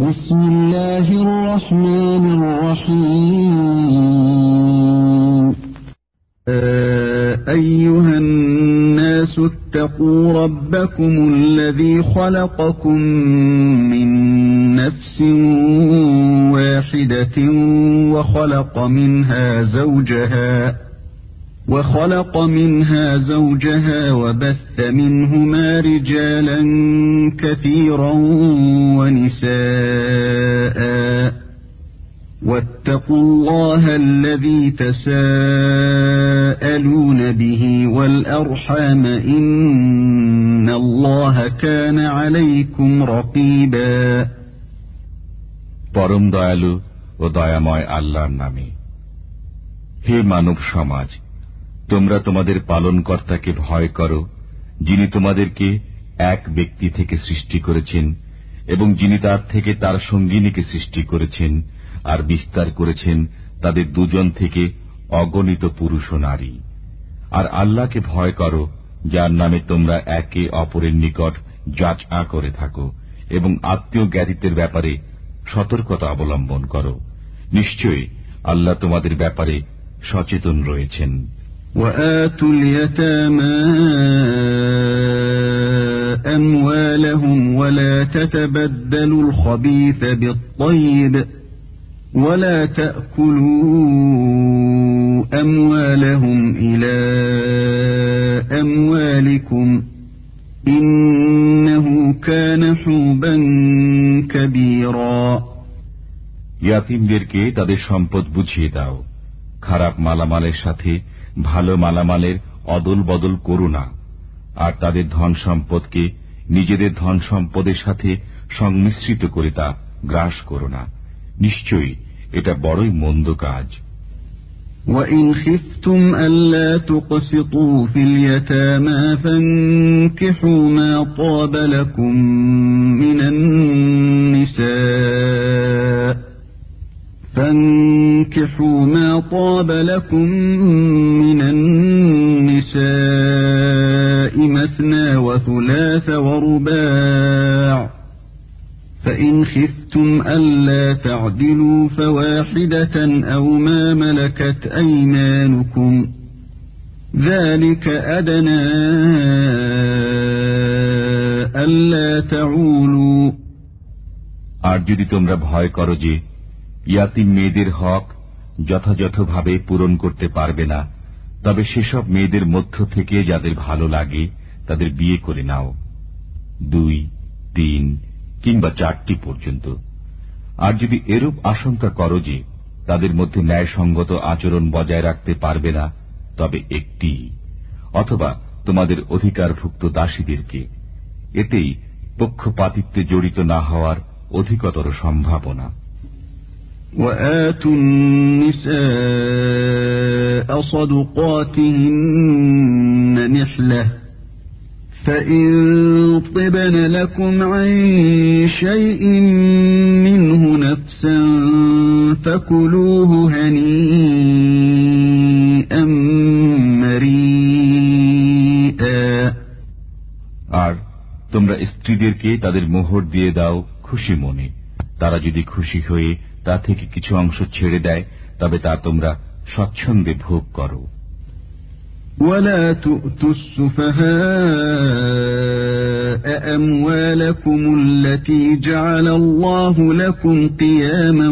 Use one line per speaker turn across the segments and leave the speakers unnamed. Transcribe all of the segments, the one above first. بسم الله الرحمن الرحيم آه، أيها الناس اتقوا ربكم الذي خلقكم من نفس واحدة وخلق منها زوجها وخلق منها زوجها وبث منهما رجالا كثيرا ونساء واتقوا الله الذي تساءلون به والأرحام إن الله كان عليكم رقيبا
পরম দয়ালু ও দয়াময় আল্লাহর নামে হে মানব সমাজ তোমরা তোমাদের পালনকর্তাকে ভয় করো যিনি তোমাদেরকে এক ব্যক্তি থেকে সৃষ্টি করেছেন এবং যিনি তার থেকে তার সঙ্গিনীকে সৃষ্টি করেছেন আর বিস্তার করেছেন তাদের দুজন থেকে অগণিত পুরুষ ও নারী আর আল্লাহকে ভয় করো যার নামে তোমরা একে অপরের নিকট যাচ আ করে থাকো এবং আত্মীয় জ্ঞাতিত্বের ব্যাপারে সতর্কতা অবলম্বন করো নিশ্চয়ই আল্লাহ তোমাদের ব্যাপারে সচেতন রয়েছেন
وآتوا اليتامى أموالهم ولا تتبدلوا الخبيث بالطيب ولا تأكلوا أموالهم إلى أموالكم إنه كان حوبا كبيرا ইয়াতিমদেরকে তাদের সম্পদ বুঝিয়ে দাও খারাপ মালামালের সাথে
ভালো মালামালের অদল বদল করু না আর তাদের ধন সম্পদকে নিজেদের ধন সম্পদের সাথে সংমিশ্রিত করে তা গ্রাস করো না নিশ্চয়ই এটা বড়ই মন্দ কাজ وإن خفتم ألا تقسطوا في اليتامى فانكحوا
ما طاب لكم من النساء فانكحوا ما طاب لكم من النساء مثنى وثلاث ورباع فإن خفتم ألا تعدلوا فواحدة أو ما ملكت أيمانكم ذلك أدنى ألا تعولوا আর যদি তোমরা ভয় করো
যে ইয়াতিম মেয়েদের হক যথাযথভাবে পূরণ করতে পারবে না তবে সেসব মেয়েদের মধ্য থেকে যাদের ভালো লাগে তাদের বিয়ে করে নাও দুই তিন কিংবা চারটি পর্যন্ত আর যদি এরূপ আশঙ্কা করো যে তাদের মধ্যে ন্যায়সঙ্গত আচরণ বজায় রাখতে পারবে না তবে একটি অথবা তোমাদের অধিকারভুক্ত দাসীদেরকে এতেই পক্ষপাতিত্বে জড়িত না হওয়ার অধিকতর সম্ভাবনা
وآتوا النساء صدقاتهن نحلة فإن طبن لكم عن شيء منه نفسا فكلوه هنيئا مريئا আর
তোমরা স্ত্রীদেরকে তাদের মোহর দিয়ে দাও খুশি মনে তারা যদি খুশি হয়ে তা থেকে কিছু অংশ ছেড়ে দেয় তবে তা তোমরা
স্বচ্ছন্দে ভোগ করো ولا تؤتوا السفهاء أموالكم التي جعل الله لكم قياما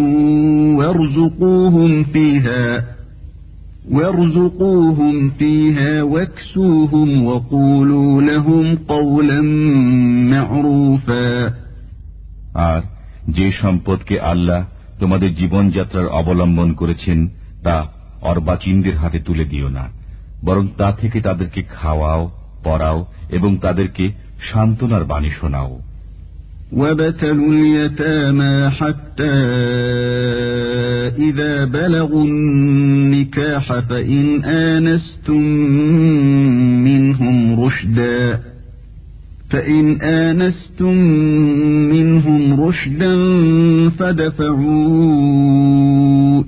وارزقوهم فيها وارزقوهم فيها واكسوهم وقولوا لهم قولا معروفا আর যে
সম্পদকে আল্লাহ তোমাদের জীবনযাত্রার অবলম্বন করেছেন তা অর্বাচীনদের হাতে তুলে দিও না বরং তা থেকে তাদেরকে খাওয়াও পড়াও এবং তাদেরকে সান্ত্বনার বাণী শোনাও
وابتلوا اليتامى حتى إذا بلغوا النكاح فإن آنستم منهم رشداً فإن آنستم منهم رشدا فدفعوا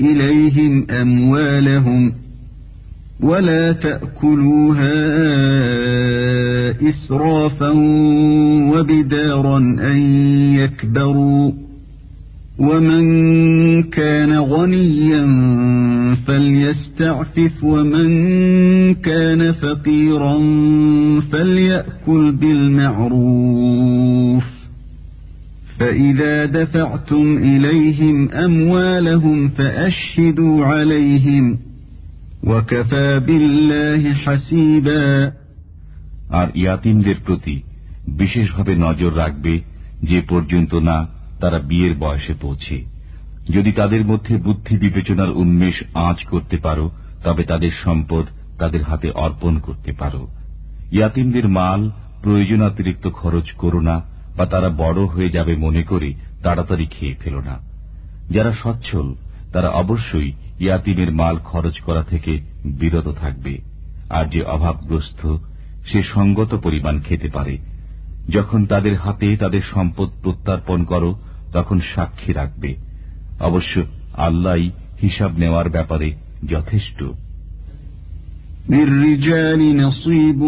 إليهم أموالهم ولا تأكلوها إسرافا وبدارا أن يكبروا ومن كان غنيا فليستعفف ومن كان فقيرا فليأكل بالمعروف فإذا دفعتم إليهم أموالهم فأشهدوا عليهم وكفى بالله حسيبا
আর ইয়াতিমদের প্রতি বিশেষভাবে নজর রাখবে যে পর্যন্ত না তারা বিয়ের বয়সে পৌঁছে যদি তাদের মধ্যে বুদ্ধি বিবেচনার উন্মেষ আঁচ করতে পারো তবে তাদের সম্পদ তাদের হাতে অর্পণ করতে পারো ইয়াতিমদের মাল প্রয়োজনাতিরিক্ত খরচ করো না বা তারা বড় হয়ে যাবে মনে করে তাড়াতাড়ি খেয়ে ফেল না যারা সচ্ছল তারা অবশ্যই ইয়াতিমের মাল খরচ করা থেকে বিরত থাকবে আর যে অভাবগ্রস্ত সে সঙ্গত পরিমাণ খেতে পারে যখন তাদের হাতে তাদের সম্পদ প্রত্যর্পণ করো তখন সাক্ষী রাখবে অবশ্য আল্লাহ হিসাব নেওয়ার ব্যাপারে যথেষ্ট للرجال نصيب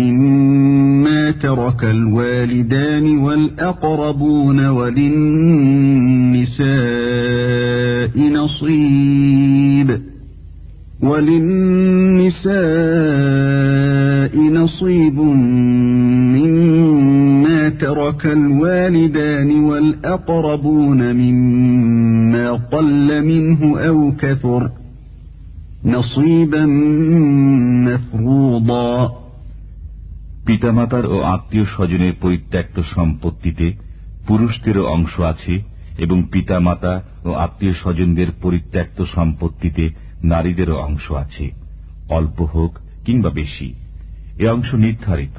مما ترك الوالدان والأقربون وللنساء
نصيب وللنساء نصيب ترك الوالدان والأقربون مما قل منه أو كثر نصيبا مفروضا
পিতামাতার ও আত্মীয় স্বজনের পরিত্যক্ত সম্পত্তিতে পুরুষদেরও অংশ আছে এবং পিতামাতা ও আত্মীয় স্বজনদের পরিত্যক্ত সম্পত্তিতে নারীদেরও অংশ আছে অল্প হোক কিংবা বেশি এ অংশ নির্ধারিত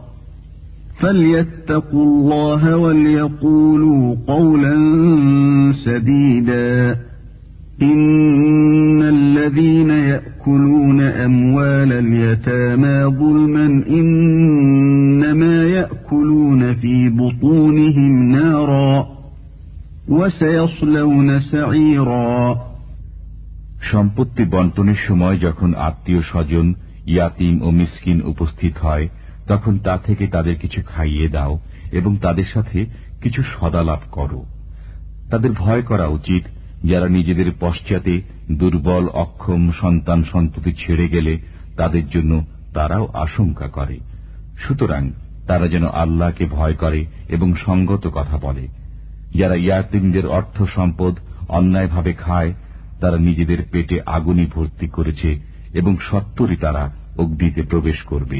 فليتقوا الله وليقولوا قولا سديدا إن الذين يأكلون أموال اليتامى ظلما إنما يأكلون في بطونهم نارا وسيصلون سعيرا
সম্পত্তি বন্টনের সময় যখন আত্মীয় স্বজন ইয়াতিম ও মিসকিন উপস্থিত হয় তখন তা থেকে তাদের কিছু খাইয়ে দাও এবং তাদের সাথে কিছু সদালাভ করো তাদের ভয় করা উচিত যারা নিজেদের পশ্চাতে দুর্বল অক্ষম সন্তান সন্ততি ছেড়ে গেলে তাদের জন্য তারাও আশঙ্কা করে সুতরাং তারা যেন আল্লাহকে ভয় করে এবং সঙ্গত কথা বলে যারা ইয়াতিমদের অর্থ সম্পদ অন্যায়ভাবে খায় তারা নিজেদের পেটে আগুনি ভর্তি করেছে এবং সত্তরই তারা অগ্নিতে প্রবেশ
করবে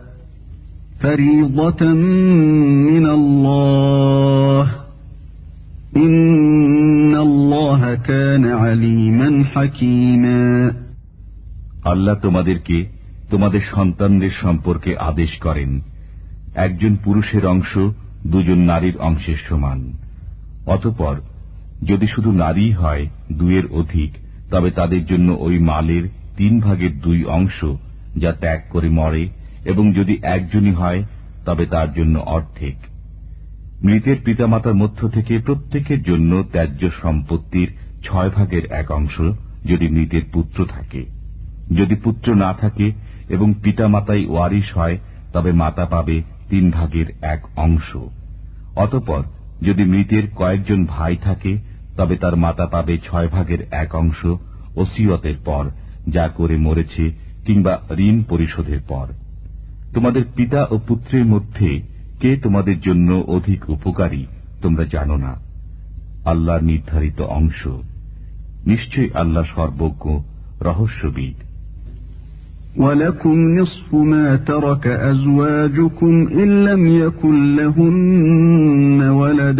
আল্লাহ তোমাদেরকে তোমাদের
সন্তানদের সম্পর্কে আদেশ করেন একজন পুরুষের অংশ দুজন নারীর অংশের সমান অতপর যদি শুধু নারী হয় দুয়ের অধিক তবে তাদের জন্য ওই মালের তিন ভাগের দুই অংশ যা ত্যাগ করে মরে এবং যদি একজনই হয় তবে তার জন্য অর্ধেক মৃতের পিতামাতার মধ্য থেকে প্রত্যেকের জন্য ত্যায্য সম্পত্তির ছয় ভাগের এক অংশ যদি মৃতের পুত্র থাকে যদি পুত্র না থাকে এবং পিতামাতাই ওয়ারিস হয় তবে মাতা পাবে তিন ভাগের এক অংশ অতপর যদি মৃতের কয়েকজন ভাই থাকে তবে তার মাতা পাবে ছয় ভাগের এক অংশ ওসিয়তের পর যা করে মরেছে কিংবা ঋণ পরিশোধের পর তোমাদের পিতা ও পুত্রের মধ্যে কে তোমাদের জন্য অধিক উপকারী তোমরা জানো না আল্লাহর নির্ধারিত অংশ
নিশ্চয় আল্লাহ সর্বজ্ঞ
রহস্যবিদ ولكم
نصف ما ترك أزواجكم إن لم يكن لهن ولد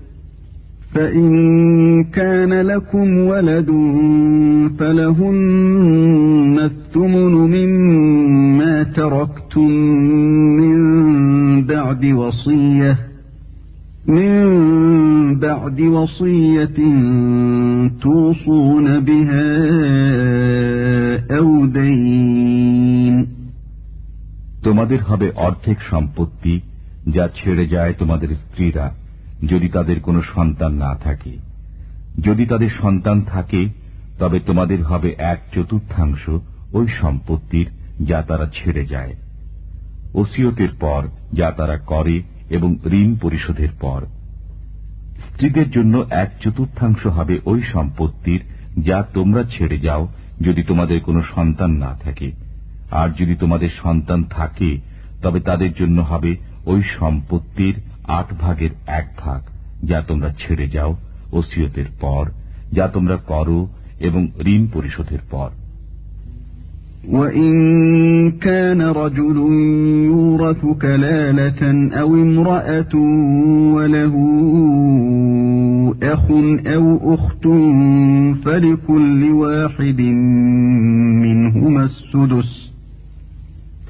فإن كان لكم ولد فلهن الثمن مما تركتم من بعد وصية من بعد وصية توصون بها أو
دين তোমাদের হবে অর্ধেক সম্পত্তি যা ছেড়ে যায় তোমাদের স্ত্রীরা যদি তাদের কোনো সন্তান না থাকে যদি তাদের সন্তান থাকে তবে তোমাদের হবে এক চতুর্থাংশ ওই সম্পত্তির যা তারা ছেড়ে যায় ওসিয়তের পর যা তারা করে এবং ঋণ পরিশোধের পর স্ত্রীদের জন্য এক চতুর্থাংশ হবে ওই সম্পত্তির যা তোমরা ছেড়ে যাও যদি তোমাদের কোনো সন্তান না থাকে আর যদি তোমাদের সন্তান থাকে তবে তাদের জন্য হবে ওই সম্পত্তির আট ভাগের এক ভাগ যা তোমরা ছেড়ে যাও ওসিয়তের পর যা তোমরা করো এবং ঋণ পরিশোধের পর
وإن كان رجل يورث كلالة أو امرأة وله أخ أو أخت فلكل واحد منهما السدس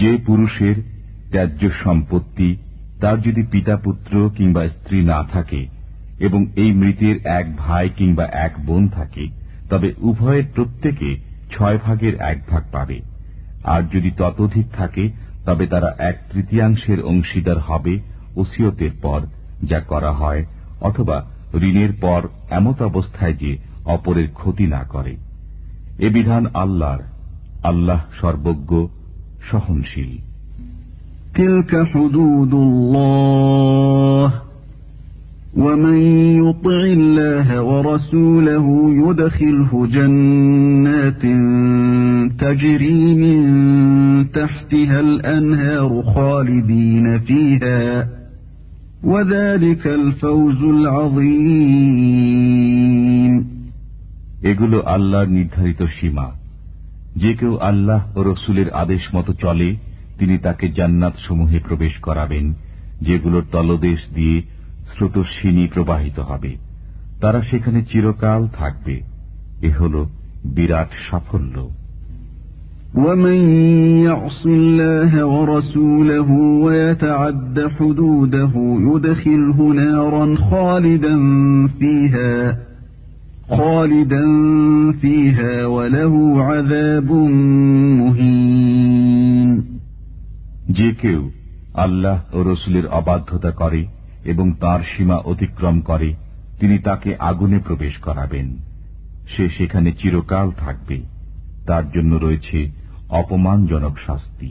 যে পুরুষের ত্যায্য সম্পত্তি তার যদি পিতা পুত্র কিংবা স্ত্রী না থাকে এবং এই মৃতের এক ভাই কিংবা এক বোন থাকে তবে উভয়ের প্রত্যেকে ছয় ভাগের এক ভাগ পাবে আর যদি ততোধিক থাকে তবে তারা এক তৃতীয়াংশের অংশীদার হবে ওসিয়তের পর যা করা হয় অথবা ঋণের পর এমত অবস্থায় যে অপরের ক্ষতি না করে এ বিধান আল্লাহর
আল্লাহ সর্বজ্ঞ সহনশীল تلك حدود الله ومن يطع الله ورسوله يدخله جنات تجري من تحتها الأنهار خالدين فيها وذلك الفوز العظيم
এগুলো আল্লাহর নির্ধারিত সীমা যে কেউ আল্লাহ ও রসুলের আদেশ মতো চলে তিনি তাকে জান্নাত সমূহে প্রবেশ করাবেন যেগুলোর তলদেশ দিয়ে স্রোতস্বিনী প্রবাহিত হবে তারা সেখানে চিরকাল থাকবে এ হল বিরাট সাফল্য
ومن يعص الله ورسوله ويتعد حدوده يدخله نارا خالدا فيها যে কেউ আল্লাহ
ও রসুলের অবাধ্যতা করে এবং তার সীমা অতিক্রম করে তিনি তাকে আগুনে প্রবেশ করাবেন সে সেখানে চিরকাল থাকবে তার জন্য রয়েছে অপমানজনক শাস্তি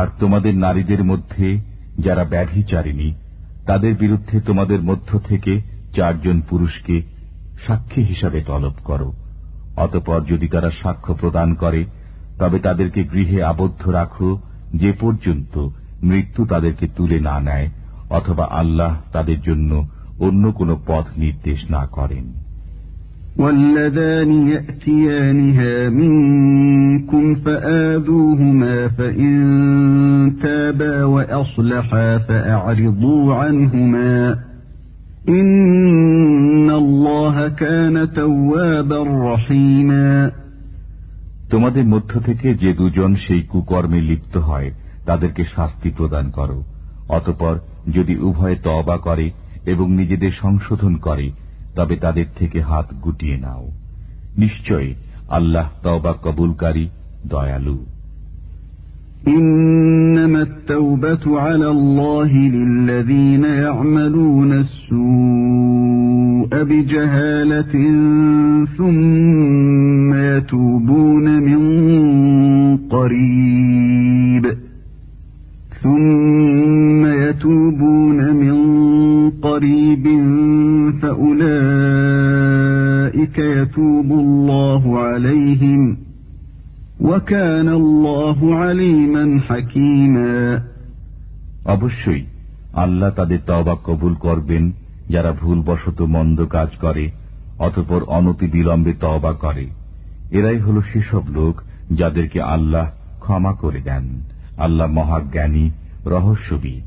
আর তোমাদের নারীদের মধ্যে যারা ব্যাধি চারিনি তাদের বিরুদ্ধে তোমাদের মধ্য থেকে চারজন পুরুষকে সাক্ষী হিসাবে তলব করো অতপর যদি তারা সাক্ষ্য প্রদান করে তবে তাদেরকে গৃহে আবদ্ধ রাখো যে পর্যন্ত মৃত্যু তাদেরকে তুলে না নেয় অথবা আল্লাহ তাদের জন্য অন্য কোন পথ নির্দেশ না করেন واللذان يأتيانها منكم فآذوهما فإن
تابا وأصلحا فأعرضوا عنهما إن الله كان توابا رحيما তোমাদের
মধ্য থেকে যে দুজন সেই কুকর্মে লিপ্ত হয় তাদেরকে শাস্তি প্রদান করো অতপর যদি উভয়ে তবা করে এবং নিজেদের সংশোধন করে তবে তাদের থেকে হাত গুটিয়ে নাও নিশ্চয় আল্লাহ তওবা কবুলকারী দয়ালু
إنما التوبة على الله للذين يعملون السوء بجهالة ثم يتوبون من قريب ثم فأولئك يتوب الله عليهم وكان الله عليما حكيما
অবশ্যই আল্লাহ তাদের তবা কবুল করবেন যারা ভুলবশত মন্দ কাজ করে অতপর অনতি বিলম্বে তবা করে এরাই হল সেসব লোক যাদেরকে আল্লাহ ক্ষমা করে দেন আল্লাহ মহাজ্ঞানী রহস্যবিদ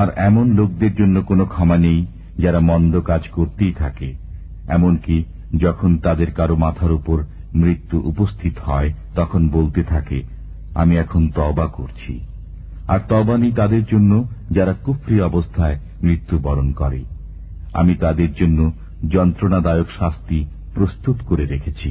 আর এমন লোকদের জন্য কোনো ক্ষমা নেই যারা মন্দ কাজ করতেই থাকে এমনকি যখন তাদের কারো মাথার উপর মৃত্যু উপস্থিত হয় তখন বলতে থাকে আমি এখন তবা করছি আর তবা নেই তাদের জন্য যারা কুফরি অবস্থায় মৃত্যুবরণ করে আমি তাদের জন্য যন্ত্রণাদায়ক শাস্তি প্রস্তুত করে রেখেছি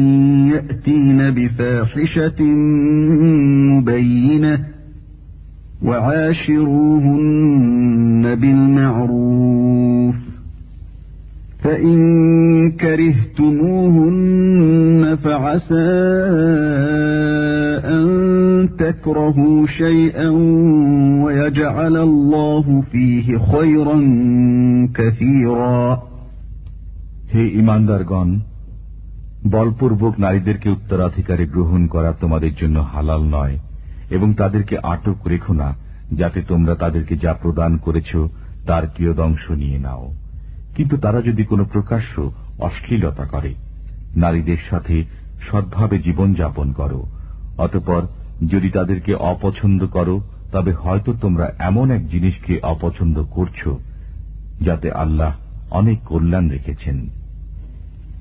يأتين بفاحشة مبينة وعاشروهن بالمعروف فإن كرهتموهن فعسى أن تكرهوا شيئا ويجعل الله فيه خيرا كثيرا
هي إيمان درگان বলপূর্বক নারীদেরকে উত্তরাধিকারে গ্রহণ করা তোমাদের জন্য হালাল নয় এবং তাদেরকে আটক রেখো না যাতে তোমরা তাদেরকে যা প্রদান করেছ তার কিয়দংশ নিয়ে নাও কিন্তু তারা যদি কোনো প্রকাশ্য অশ্লীলতা করে নারীদের সাথে সদ্ভাবে জীবনযাপন করো অতপর যদি তাদেরকে অপছন্দ করো তবে হয়তো তোমরা এমন এক জিনিসকে অপছন্দ করছ যাতে আল্লাহ অনেক কল্যাণ রেখেছেন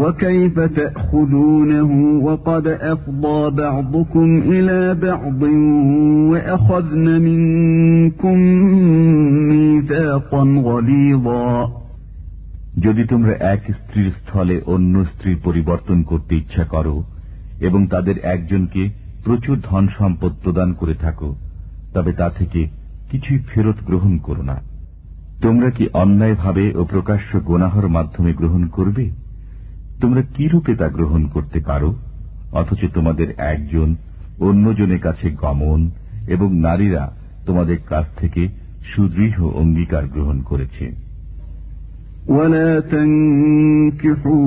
وكيف تأخذونه وقد أفضى بعضكم إلى بعض وأخذن منكم ميثاقا غليظا
যদি তোমরা এক স্ত্রীর স্থলে অন্য স্ত্রীর পরিবর্তন করতে ইচ্ছা করো এবং তাদের একজনকে প্রচুর ধন সম্পদ প্রদান করে থাকো তবে তা থেকে কিছুই ফেরত গ্রহণ করো না তোমরা কি অন্যায়ভাবে ও প্রকাশ্য গোনাহর মাধ্যমে গ্রহণ করবে তোমরা কিরূপে তা গ্রহণ করতে পারো অথচ তোমাদের একজন অন্যজনের কাছে গমন এবং নারীরা তোমাদের কাছ থেকে সুদৃঢ় অঙ্গীকার গ্রহণ করেছে
ইল্লা تنكحوا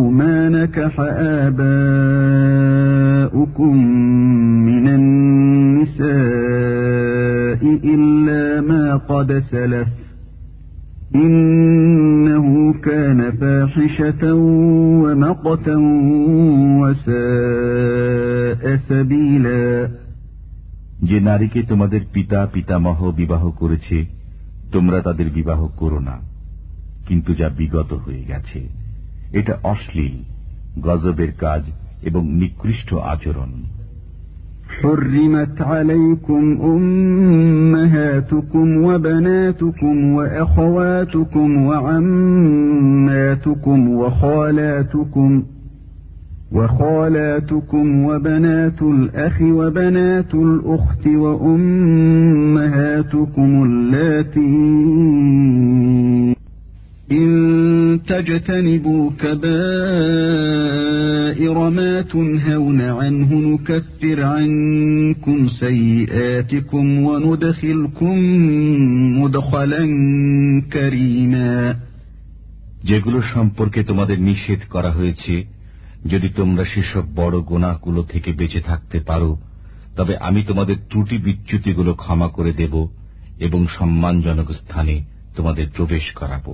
যে নারীকে তোমাদের
পিতা পিতামহ বিবাহ করেছে তোমরা তাদের বিবাহ করো না কিন্তু যা বিগত হয়ে গেছে এটা অশ্লীল গজবের কাজ এবং নিকৃষ্ট আচরণ
حرمت عليكم أمهاتكم وبناتكم وأخواتكم وعماتكم وخالاتكم وخالاتكم وبنات الأخ وبنات الأخت وأمهاتكم اللاتي যেগুলো সম্পর্কে তোমাদের নিষেধ করা হয়েছে যদি তোমরা সেসব বড় গোনাগুলো
থেকে বেঁচে থাকতে পারো তবে আমি তোমাদের ত্রুটি বিচ্যুতিগুলো ক্ষমা করে দেব এবং সম্মানজনক স্থানে তোমাদের প্রবেশ করাবো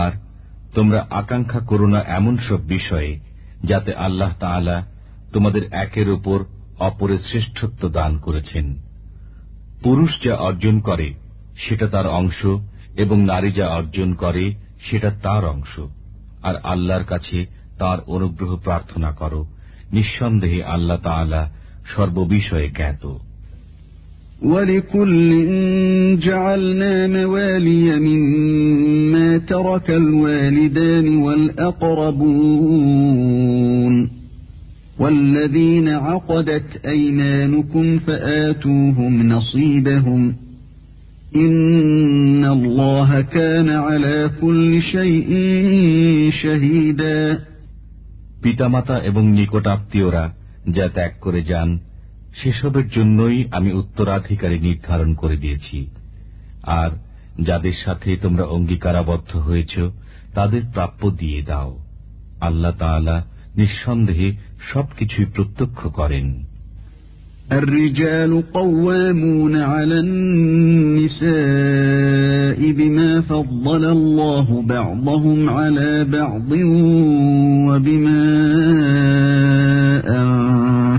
আর তোমরা আকাঙ্ক্ষা করো না এমন সব বিষয়ে যাতে আল্লাহ তালা তোমাদের একের ওপর অপরের শ্রেষ্ঠত্ব দান করেছেন পুরুষ যা অর্জন করে সেটা তার অংশ এবং নারী যা অর্জন করে সেটা তার অংশ আর আল্লাহর কাছে তার অনুগ্রহ প্রার্থনা করো নিঃসন্দেহে আল্লাহ তালা সর্ববিষয়ে জ্ঞাত
ولكل جعلنا موالي مما ترك الوالدان والأقربون والذين عقدت أيمانكم فآتوهم نصيبهم إن الله كان على كل شيء شهيدا
পিতামাতা এবং নিকট আত্মীয়রা যা ত্যাগ করে যান সেসবের জন্যই আমি উত্তরাধিকারী নির্ধারণ করে দিয়েছি আর যাদের সাথে তোমরা অঙ্গীকারাবদ্ধ হয়েছ তাদের প্রাপ্য দিয়ে দাও আল্লাহ তালা নিঃসন্দেহে সবকিছুই প্রত্যক্ষ করেন
الرجال قوامون على النساء بما فضل الله بعضهم على بعض وبما أن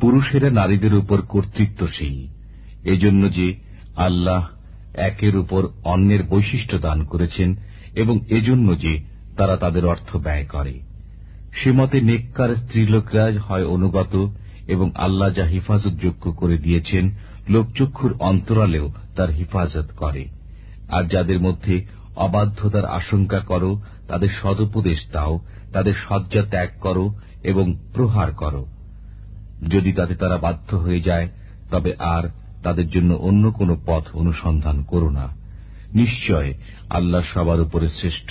পুরুষেরা নারীদের উপর কর্তৃত্বশীল এজন্য যে আল্লাহ একের উপর অন্যের বৈশিষ্ট্য দান করেছেন এবং এজন্য যে তারা তাদের অর্থ ব্যয় করে সেমতে নেককার স্ত্রীলোকরা হয় অনুগত এবং আল্লাহ যা হেফাজতযোগ্য করে দিয়েছেন লোকচক্ষুর অন্তরালেও তার হেফাজত করে আর যাদের মধ্যে অবাধ্যতার আশঙ্কা করো তাদের সদুপদেশ দাও তাদের শয্যা ত্যাগ করো এবং প্রহার করো যদি তাতে তারা বাধ্য হয়ে যায় তবে আর তাদের জন্য অন্য কোনো পথ অনুসন্ধান করো না নিশ্চয় আল্লাহ সবার উপরে শ্রেষ্ঠ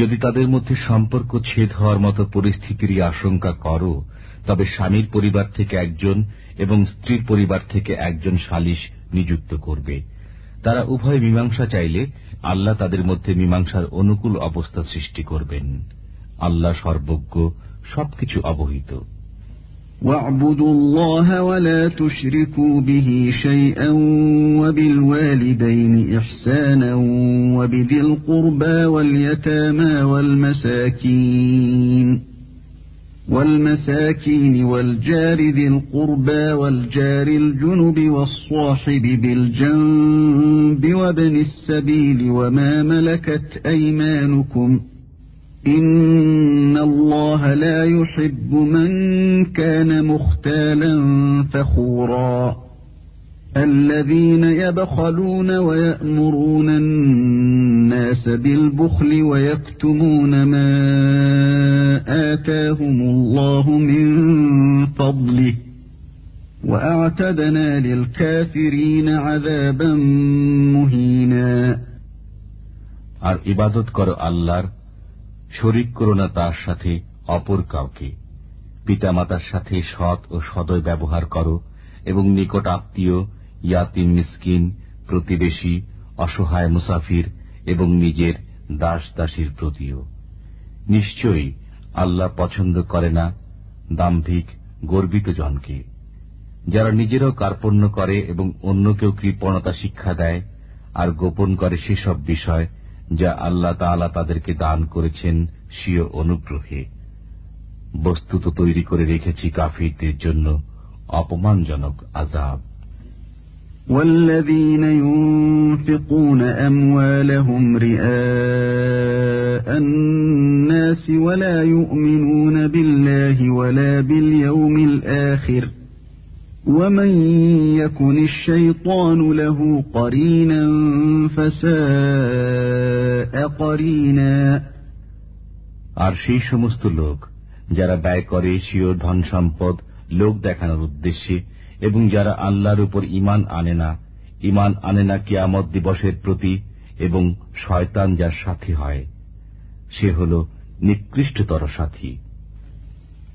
যদি তাদের মধ্যে সম্পর্ক ছেদ হওয়ার মতো পরিস্থিতিরই আশঙ্কা করো তবে স্বামীর পরিবার থেকে একজন এবং স্ত্রীর পরিবার থেকে একজন সালিস নিযুক্ত করবে তারা উভয় মীমাংসা চাইলে আল্লাহ তাদের মধ্যে মীমাংসার অনুকূল অবস্থা সৃষ্টি করবেন আল্লাহ সর্বজ্ঞ সবকিছু অবহিত
واعبدوا الله ولا تشركوا به شيئا وبالوالدين إحسانا وبذي القربى واليتامى والمساكين والمساكين والجار ذي القربى والجار الجنب والصاحب بالجنب وابن السبيل وما ملكت أيمانكم ۖ إن الله لا يحب من كان مختالا فخورا الذين يبخلون ويأمرون الناس بالبخل ويكتمون ما آتاهم الله من فضله وأعتدنا للكافرين عذابا مهينا
عبادت ইবাদত الله শরিক করো না তার সাথে অপর কাউকে পিতামাতার সাথে সৎ ও সদয় ব্যবহার করো এবং নিকট আত্মীয় ইয়াতিন মিসকিন প্রতিবেশী অসহায় মুসাফির এবং নিজের দাস দাসীর প্রতিও নিশ্চয়ই আল্লাহ পছন্দ করে না দাম্ভিক গর্বিত জনকে যারা নিজেরও কার্পণ্য করে এবং অন্যকেও কৃপণতা শিক্ষা দেয় আর গোপন করে সেসব বিষয় যা আল্লাহ তালা তাদেরকে দান করেছেন স্বীয় অনুগ্রহে বস্তুত তৈরি করে রেখেছি কাফিরদের জন্য অপমানজনক
আজাব والذين ينفقون أموالهم رئاء الناس ولا يؤمنون بالله ولا باليوم الآخر ۖ আর সেই সমস্ত লোক যারা ব্যয় করে
সেও ধন সম্পদ লোক দেখানোর উদ্দেশ্যে এবং যারা আল্লাহর উপর ইমান আনে না ইমান আনে না কিয়ামত দিবসের প্রতি এবং শয়তান যার সাথী হয় সে হল নিকৃষ্টতর সাথী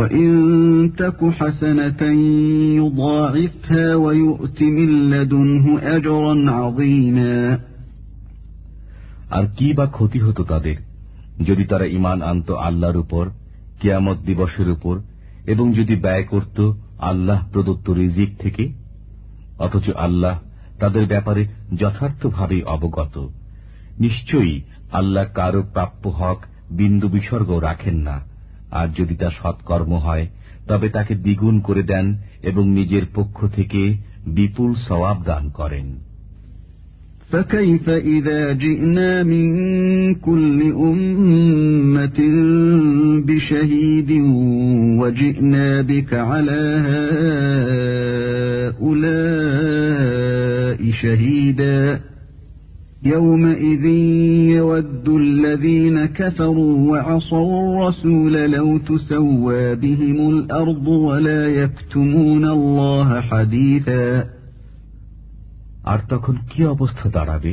আর কি বা ক্ষতি
হতো তাদের যদি তারা ইমান আনত আল্লাহর উপর কিয়ামত দিবসের উপর এবং যদি ব্যয় করত আল্লাহ প্রদত্ত রিজিক থেকে অথচ আল্লাহ তাদের ব্যাপারে যথার্থভাবে অবগত নিশ্চয়ই আল্লাহ কারো প্রাপ্য হক বিন্দু বিসর্গ রাখেন না আর যদি তা সৎকর্ম হয় তবে তাকে দ্বিগুণ করে দেন এবং নিজের পক্ষ থেকে
বিপুল সওয়াব দান করেন فكيف يومئذ يود الذين كفروا وعصوا الرسول لو تسوى بهم الأرض ولا يكتمون الله حديثا
আর তখন কি অবস্থা দাঁড়াবে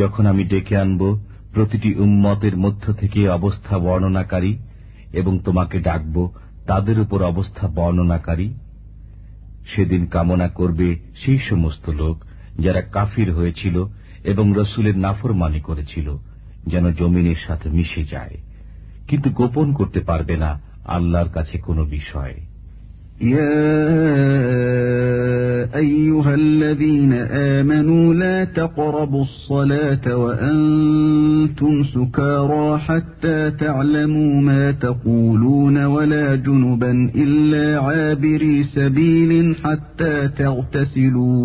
যখন আমি ডেকে আনব প্রতিটি উম্মতের মধ্য থেকে অবস্থা বর্ণনাকারী এবং তোমাকে ডাকব তাদের উপর অবস্থা বর্ণনাকারী সেদিন কামনা করবে সেই সমস্ত লোক যারা কাফির হয়েছিল এবং রসুলের নাফরমানি করেছিল যেন জমিনের সাথে মিশে যায় কিন্তু গোপন করতে পারবে না আল্লাহর কাছে কোনো বিষয় يا
أيها الذين آمنوا لا تقربوا الصلاة وأنتم سكارى حتى تعلموا ما تقولون ولا جنبا إلا عابري سبيل حتى تغتسلوا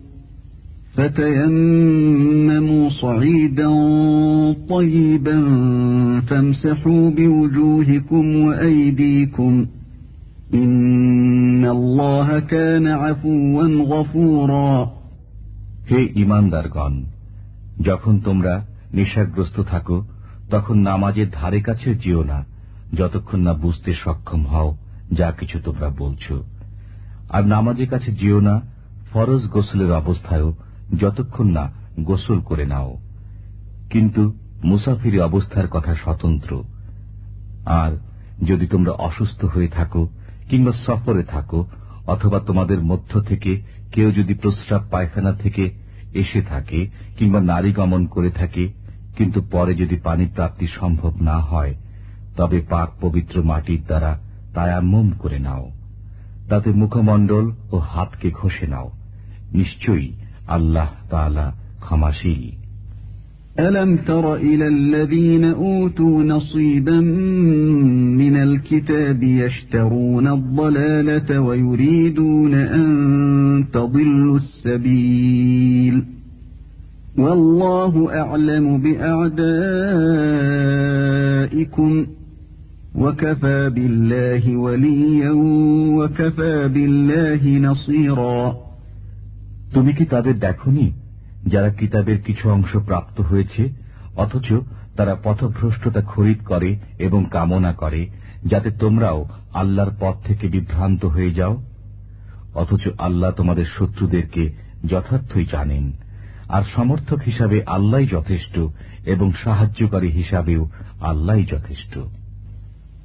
فتيمموا صعيدا طيبا فامسحوا بوجوهكم وأيديكم إن الله كان عفوا غفورا
যখন তোমরা নেশাগ্রস্ত থাকো তখন নামাজের ধারে কাছে যেও না যতক্ষণ না বুঝতে সক্ষম হও যা কিছু তোমরা বলছ আর নামাজের কাছে যেও না ফরজ গোসলের অবস্থায়ও যতক্ষণ না গোসল করে নাও কিন্তু মুসাফিরি অবস্থার কথা স্বতন্ত্র আর যদি তোমরা অসুস্থ হয়ে থাকো কিংবা সফরে থাকো অথবা তোমাদের মধ্য থেকে কেউ যদি প্রস্রাব পায়খানা থেকে এসে থাকে কিংবা নারী গমন করে থাকে কিন্তু পরে যদি পানি প্রাপ্তি সম্ভব না হয় তবে পাক পবিত্র মাটির দ্বারা তায়াম্মম করে নাও তাতে মুখমণ্ডল ও হাতকে ঘষে নাও নিশ্চয়ই আল্লাহ তালা ক্ষমাশীল
ألم تر إلى الذين أوتوا نصيبا من الكتاب يشترون الضلالة ويريدون أن تضلوا السبيل والله أعلم بأعدائكم وكفى بالله وليا وكفى بالله نصيراً
তুমি কি তাদের দেখনি যারা কিতাবের কিছু অংশ প্রাপ্ত হয়েছে অথচ তারা পথভ্রষ্টতা খরিদ করে এবং কামনা করে যাতে তোমরাও আল্লাহর পথ থেকে বিভ্রান্ত হয়ে যাও অথচ আল্লাহ তোমাদের শত্রুদেরকে যথার্থই জানেন আর সমর্থক হিসাবে আল্লাহ যথেষ্ট এবং সাহায্যকারী হিসাবেও আল্লাহ যথেষ্ট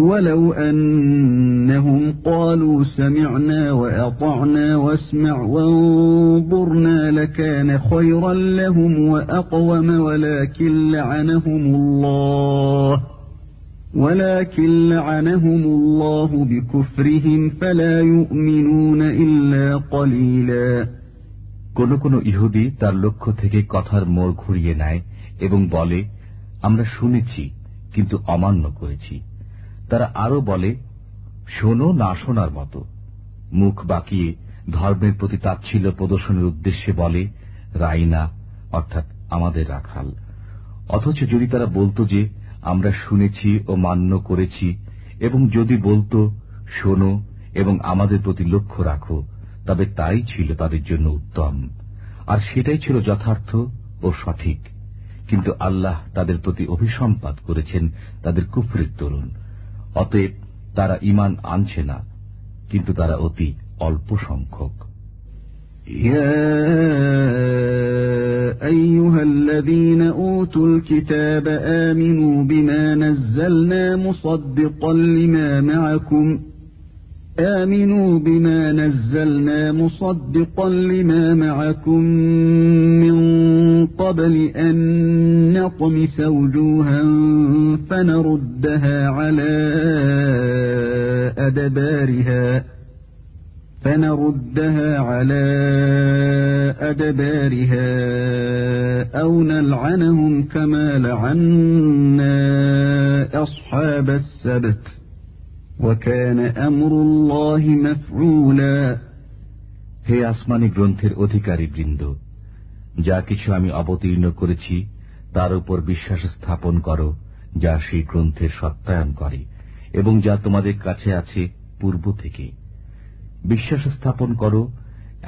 ولو أنهم قالوا سمعنا وأطعنا واسمع وانظرنا لكان خيرا لهم وأقوم ولكن لعنهم الله ولكن لعنهم الله بكفرهم فلا يؤمنون إلا قليلا
কোনো কোনো ইহুদি তার লক্ষ্য থেকে কথার মোড় ঘুরিয়ে নেয় এবং বলে আমরা শুনেছি কিন্তু অমান্য করেছি তারা আরো বলে শোনো না শোনার মতো মুখ বাকিয়ে ধর্মের প্রতি তাচ্ছিল্য প্রদর্শনের উদ্দেশ্যে বলে রাইনা অর্থাৎ আমাদের রাখাল অথচ যদি তারা বলত যে আমরা শুনেছি ও মান্য করেছি এবং যদি বলত শোনো এবং আমাদের প্রতি লক্ষ্য রাখো তবে তাই ছিল তাদের জন্য উত্তম আর সেটাই ছিল যথার্থ ও সঠিক কিন্তু আল্লাহ তাদের প্রতি অভিসম্পাত করেছেন তাদের কুফরের তরুণ অতএব তারা ইমান আনছে না কিন্তু তারা অতি
অল্প সংখ্যক يا أيها الذين أوتوا الكتاب آمنوا بما نزلنا مصدقا لما معكم آمنوا بما نزلنا مصدقا لما معكم من قبل أن نطمس وجوها فنردها على أدبارها فنردها على أدبارها أو نلعنهم كما لعنا أصحاب السبت
হে আসমানি গ্রন্থের অধিকারী বৃন্দ যা কিছু আমি অবতীর্ণ করেছি তার উপর বিশ্বাস স্থাপন করো যা সেই গ্রন্থের সত্যায়ন করে এবং যা তোমাদের কাছে আছে পূর্ব থেকে বিশ্বাস স্থাপন করো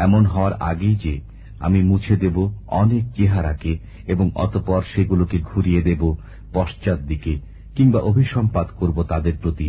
এমন হওয়ার আগেই যে আমি মুছে দেব অনেক চেহারাকে এবং অতপর সেগুলোকে ঘুরিয়ে দেব পশ্চাৎ দিকে কিংবা অভিসম্পাত করব তাদের প্রতি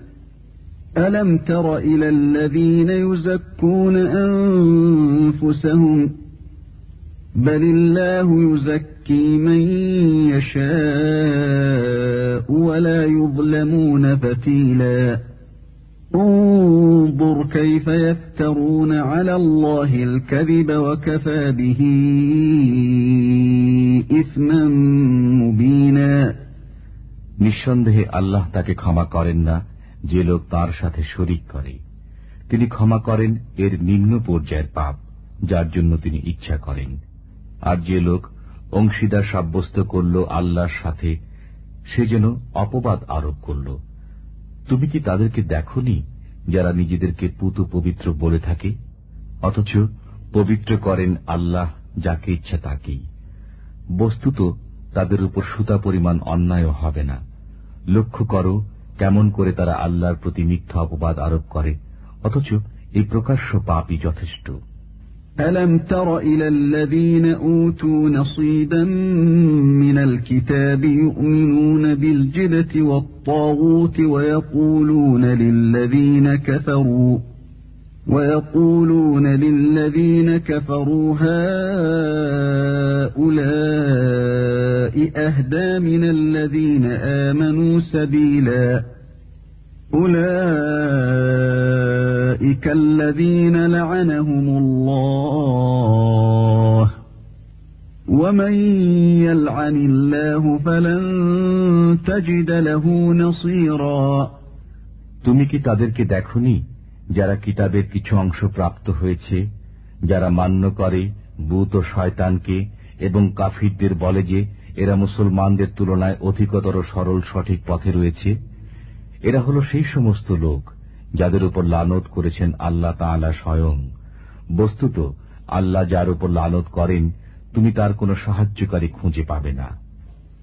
ألم تر إلى الذين يزكون أنفسهم بل الله يزكي من يشاء ولا يظلمون فتيلا انظر كيف يفترون على الله الكذب وكفى به إثما مبينا নিঃসন্দেহে আল্লাহ
তাকে ক্ষমা করেন যে লোক তার সাথে শরিক করে তিনি ক্ষমা করেন এর নিম্ন পর্যায়ের পাপ যার জন্য তিনি ইচ্ছা করেন আর যে লোক অংশীদার সাব্যস্ত করল আল্লাহর সাথে সে যেন অপবাদ আরোপ করল তুমি কি তাদেরকে দেখনি যারা নিজেদেরকে পুত পবিত্র বলে থাকে অথচ পবিত্র করেন আল্লাহ যাকে ইচ্ছা তাকেই বস্তুত তাদের উপর সুতা পরিমাণ অন্যায় হবে না লক্ষ্য করো কেমন করে তারা আল্লাহর প্রতি মিথ্যা অপবাদ আরোপ করে অথচ এই প্রকাশ্য পাপই যথেষ্ট
ألم تر إلى الذين أوتوا نصيبا من الكتاب يؤمنون بالجبت والطاغوت ويقولون للذين كفروا ويقولون للذين كفروا هؤلاء أهدى من الذين آمنوا سبيلا أولئك الذين لعنهم الله ومن يلعن الله فلن تجد له نصيرا
তুমি কি তাদেরকে দেখনি যারা কিতাবের কিছু অংশ প্রাপ্ত হয়েছে যারা মান্য করে বুত ও শয়তানকে এবং কাফিরদের বলে যে এরা মুসলমানদের তুলনায় অধিকতর সরল সঠিক পথে রয়েছে এরা হল সেই সমস্ত লোক যাদের উপর লানত করেছেন আল্লাহ তালা স্বয়ং বস্তুত আল্লাহ যার উপর লালত করেন তুমি তার কোন সাহায্যকারী খুঁজে পাবে না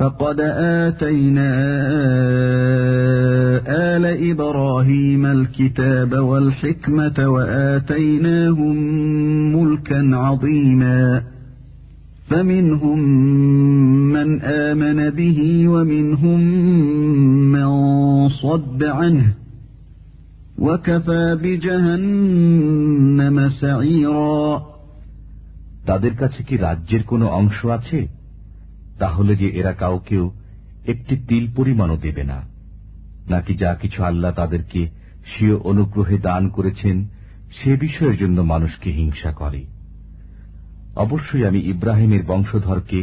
فقد آتينا آل إبراهيم الكتاب والحكمة وآتيناهم ملكا عظيما فمنهم من آمن به ومنهم من صد عنه وكفى بجهنم سعيرا তাদের কাছে কি রাজ্যের কোনো অংশ আছে
তাহলে যে এরা কাউকেও একটি তিল পরিমাণও দেবে না নাকি যা কিছু আল্লাহ তাদেরকে স্বীয় অনুগ্রহে দান করেছেন সে বিষয়ের জন্য মানুষকে হিংসা করে অবশ্যই আমি ইব্রাহিমের বংশধরকে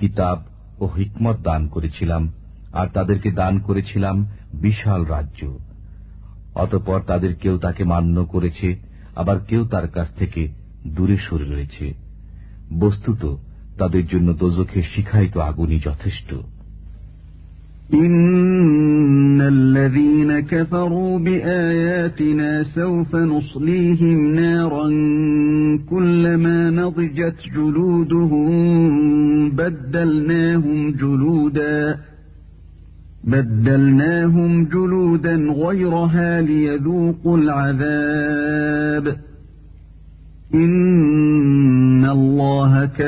কিতাব ও হিকমত দান করেছিলাম আর তাদেরকে দান করেছিলাম বিশাল রাজ্য অতপর তাদের কেউ তাকে মান্য করেছে আবার কেউ তার কাছ থেকে দূরে সরে রয়েছে বস্তুত তাদের জন্য দোজখের শিখায়িত
আগুনই যথেষ্ট إن الذين كفروا بآياتنا سوف نصليهم نارا كلما نضجت جلودهم بدلناهم جلودا بدلناهم جلودا غيرها ليذوقوا العذاب এতে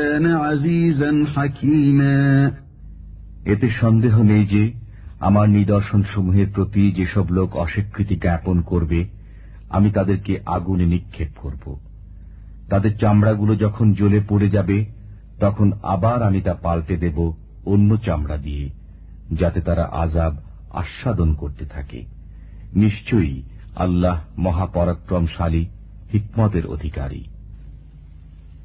সন্দেহ নেই যে আমার নিদর্শন সমূহের প্রতি যেসব লোক অস্বীকৃতি জ্ঞাপন করবে আমি তাদেরকে আগুনে নিক্ষেপ করব তাদের চামড়াগুলো যখন জ্বলে পড়ে যাবে তখন আবার আমি তা পাল্টে দেব অন্য চামড়া দিয়ে যাতে তারা আজাব আস্বাদন করতে থাকে নিশ্চয়ই আল্লাহ মহাপরাক্রমশালী
হিকমতের অধিকারী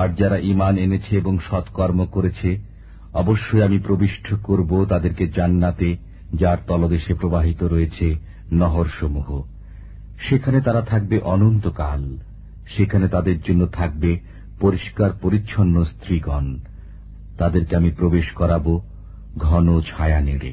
আর যারা ইমান এনেছে এবং সৎকর্ম করেছে অবশ্যই আমি প্রবিষ্ট করব তাদেরকে জান্নাতে যার তলদেশে প্রবাহিত রয়েছে নহরসমূহ সেখানে তারা থাকবে অনন্তকাল সেখানে তাদের জন্য থাকবে পরিষ্কার পরিচ্ছন্ন স্ত্রীগণ তাদেরকে আমি প্রবেশ করাব ঘন ছায়া নেড়ে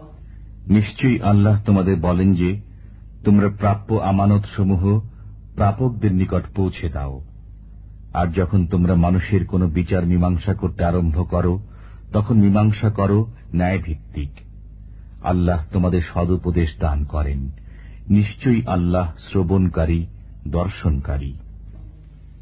নিশ্চয়ই আল্লাহ তোমাদের বলেন যে তোমরা প্রাপ্য আমানত সমূহ প্রাপকদের নিকট পৌঁছে দাও আর যখন তোমরা মানুষের কোন বিচার মীমাংসা করতে আরম্ভ করো তখন মীমাংসা করো ন্যায়ভিত্তিক আল্লাহ তোমাদের সদুপদেশ দান করেন নিশ্চয়ই আল্লাহ শ্রবণকারী দর্শনকারী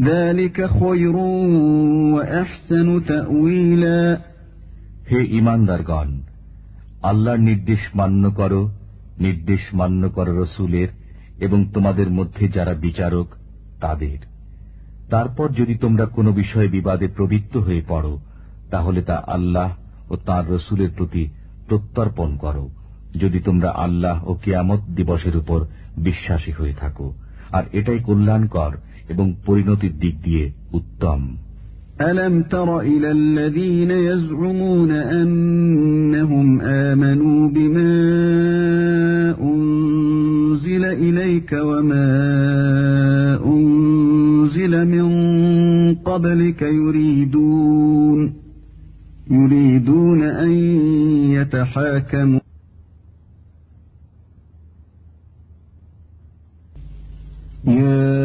হে
ইমানদারগণ আল্লাহর নির্দেশ মান্য কর নির্দেশ মান্য কর রসুলের এবং তোমাদের মধ্যে যারা বিচারক তাদের তারপর যদি তোমরা কোন বিষয়ে বিবাদে প্রবৃত্ত হয়ে পড়ো তাহলে তা আল্লাহ ও তার রসুলের প্রতি প্রত্যর্পণ কর যদি তোমরা আল্লাহ ও কেয়ামত দিবসের উপর বিশ্বাসী হয়ে থাকো আর এটাই কল্যাণকর এবং পরিণতির দিক দিয়ে
উত্তম ألم تر إلى الذين يزعمون أنهم آمنوا بما أنزل إليك وما أنزل من قبلك يريدون يريدون أن يتحاكموا يا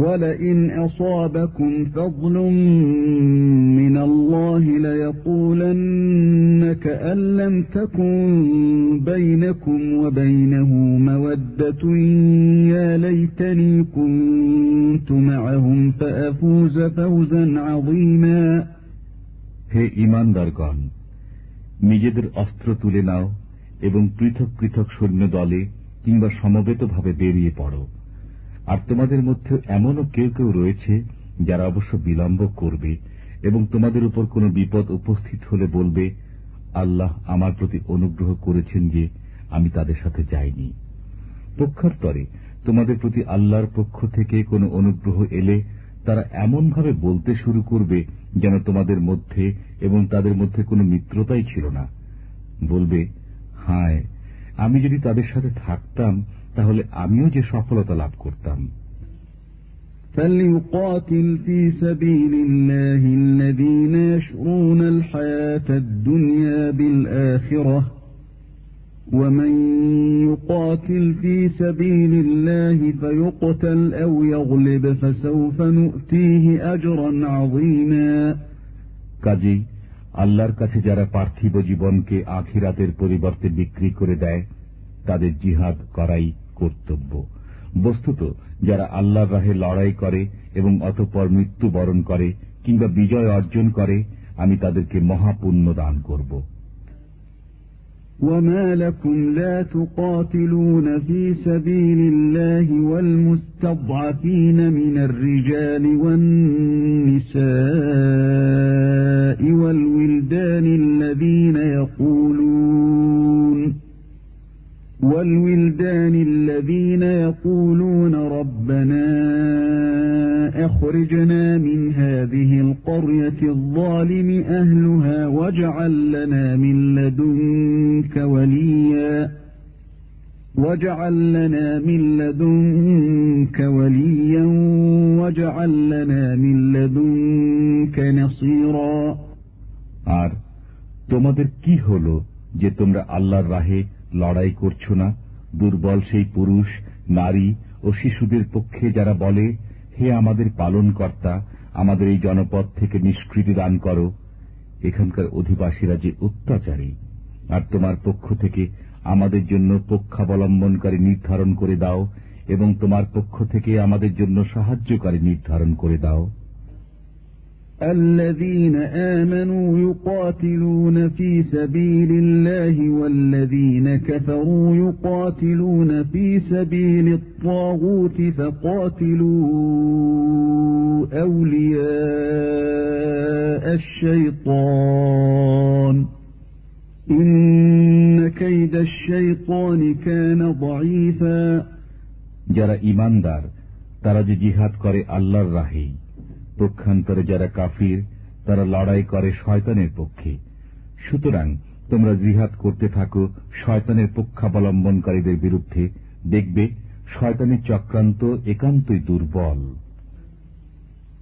ولئن أصابكم فضل من الله ليقولن كأن لم تكن بينكم وبينه مودة يا ليتني كنت معهم فأفوز فوزا عظيما
হে ইমানদারগণ নিজেদের অস্ত্র তুলে নাও এবং পৃথক পৃথক সৈন্য দলে কিংবা সমবেতভাবে বেরিয়ে পড়ো আর তোমাদের মধ্যে এমনও কেউ কেউ রয়েছে যারা অবশ্য বিলম্ব করবে এবং তোমাদের উপর কোন বিপদ উপস্থিত হলে বলবে আল্লাহ আমার প্রতি অনুগ্রহ করেছেন যে আমি তাদের সাথে যাইনি পক্ষান্তরে তোমাদের প্রতি আল্লাহর পক্ষ থেকে কোন অনুগ্রহ এলে তারা এমনভাবে বলতে শুরু করবে যেন তোমাদের মধ্যে এবং তাদের মধ্যে কোন মিত্রতাই ছিল না বলবে হায় আমি যদি তাদের সাথে থাকতাম তাহলে আমিও যে
সফলতা লাভ করতাম فليقاتل في سبيل الله الذين يشعرون الحياة الدنيا بالآخرة ومن يقاتل في سبيل الله فيقتل أو يغلب فسوف نؤتيه أجرا عظيما কাজেই আল্লাহর কাছে যারা পার্থিব
জীবনকে
আখিরাতের পরিবর্তে
বিক্রি করে দেয় তাদের জিহাদ করাই কর্তব্য বস্তুত যারা আল্লাহ রাহে লড়াই করে এবং অতঃপর মৃত্যুবরণ করে কিংবা বিজয় অর্জন করে আমি তাদেরকে মহাপুণ্য দান করব
وما لكم لا تقاتلون في سبيل الله والمستضعفين من الرجال والنساء والولدان الذين يقولون والولدان الذين يقولون ربنا أخرجنا من هذه القرية الظالم أهلها واجعل لنا من لدنك وليا واجعل لنا من لدنك وليا واجعل لنا من لدنك
نصيرا আর তোমাদের কি হলো যে তোমরা আল্লাহর রাহে লড়াই করছ না দুর্বল সেই পুরুষ নারী ও শিশুদের পক্ষে যারা বলে হে আমাদের পালন কর্তা আমাদের এই জনপদ থেকে নিষ্কৃতি দান করো এখানকার অধিবাসীরা যে অত্যাচারী আর তোমার পক্ষ থেকে আমাদের জন্য পক্ষাবলম্বনকারী নির্ধারণ করে দাও এবং তোমার পক্ষ থেকে আমাদের জন্য সাহায্যকারী নির্ধারণ করে দাও
الذين آمنوا يقاتلون في سبيل الله والذين كفروا يقاتلون في سبيل الطاغوت فقاتلوا أولياء الشيطان إن كيد الشيطان كان ضعيفا
جرى إيمان دار ترى جهاد করে আল্লাহর রাহে পক্ষান্তরে যারা কাফির তারা লড়াই করে শয়তানের পক্ষে সুতরাং তোমরা জিহাদ করতে থাকো শয়তানের পক্ষাবলম্বনকারীদের বিরুদ্ধে দেখবে শয়তানের চক্রান্ত একান্তই দুর্বল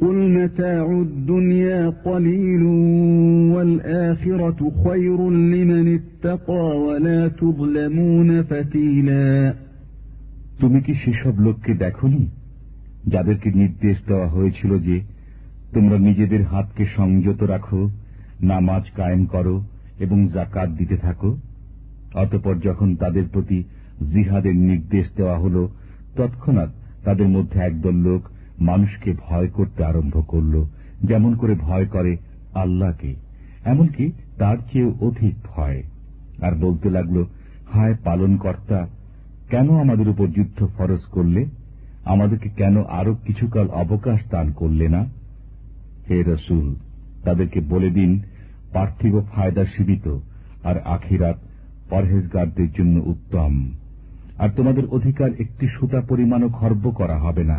قل متاع الدنيا قليل والآخرة خير لمن اتقى ولا تظلمون فتيلا
তুমি কি সেসব লোককে দেখনি যাদেরকে নির্দেশ দেওয়া হয়েছিল যে তোমরা নিজেদের হাতকে সংযত রাখো নামাজ কায়েম করো এবং জাকাত দিতে থাকো অতপর যখন তাদের প্রতি জিহাদের নির্দেশ দেওয়া হল তৎক্ষণাৎ তাদের মধ্যে একদল লোক মানুষকে ভয় করতে আরম্ভ করল যেমন করে ভয় করে আল্লাহকে এমনকি তার চেয়ে অধিক ভয় আর বলতে লাগল হায় পালন কর্তা কেন আমাদের উপর যুদ্ধ ফরজ করলে আমাদেরকে কেন আরো কিছুকাল অবকাশ দান করলে না হে রসুল তাদেরকে বলে দিন পার্থিব ফায়দা সীমিত আর আখিরাত পরহেজগারদের জন্য উত্তম আর তোমাদের অধিকার একটি সুতা পরিমাণও খর্ব করা হবে না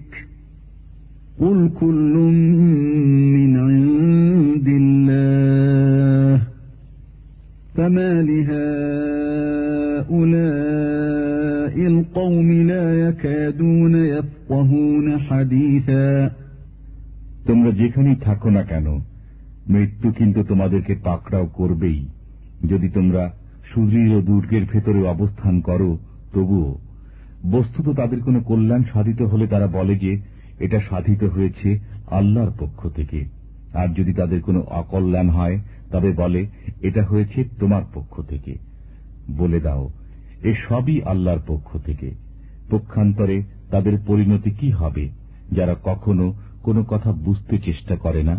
قل كل من عند الله فما لهؤلاء القوم لا يكادون يفقهون حديثا
তোমরা যেখানেই থাকো না কেন মৃত্যু কিন্তু তোমাদেরকে পাকড়াও করবেই যদি তোমরা সুদৃঢ় দুর্গের ভেতরে অবস্থান করো তবুও বস্তুত তাদের কোনো কল্যাণ সাধিত হলে তারা বলে যে এটা সাধিত হয়েছে আল্লাহর পক্ষ থেকে আর যদি তাদের কোনো অকল্যাণ হয় তবে বলে এটা হয়েছে তোমার পক্ষ থেকে বলে দাও এ সবই আল্লাহর পক্ষ থেকে পক্ষান্তরে তাদের পরিণতি কি হবে যারা কখনো কোনো কথা বুঝতে চেষ্টা করে না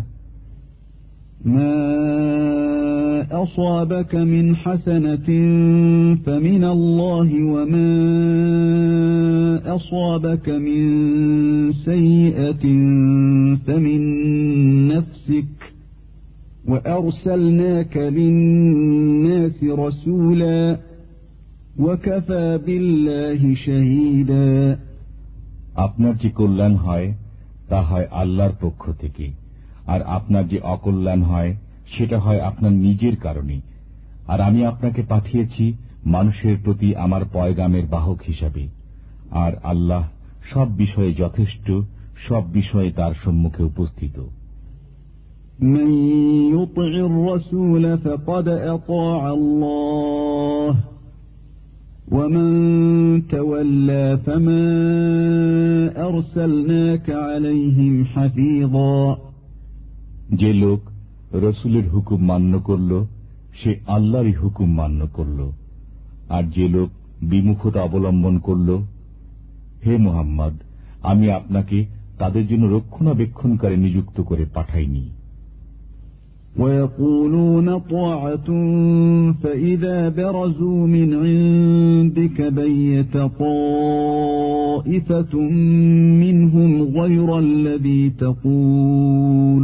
أصابك من حسنة فمن الله وما أصابك من سيئة فمن نفسك وأرسلناك للناس رسولا وكفى بالله شهيدا
আপনার যে কল্যাণ হয় তা হয় আল্লাহর পক্ষ থেকে আর আপনার যে অকল্যাণ হয় সেটা হয় আপনার নিজের কারণে আর আমি আপনাকে পাঠিয়েছি মানুষের প্রতি আমার পয়গামের বাহক হিসাবে আর আল্লাহ সব বিষয়ে যথেষ্ট সব বিষয়ে তার সম্মুখে উপস্থিত যে লোক রসুলের হুকুম মান্য করল সে আল্লাহরই হুকুম মান্য করল আর যে লোক বিমুখতা অবলম্বন করল হে মোহাম্মদ আমি আপনাকে তাদের জন্য রক্ষণাবেক্ষণকারী নিযুক্ত করে পাঠাইনি
ويقولون طاعة فإذا برزوا من عندك بيت طائفة منهم غير الذي تقول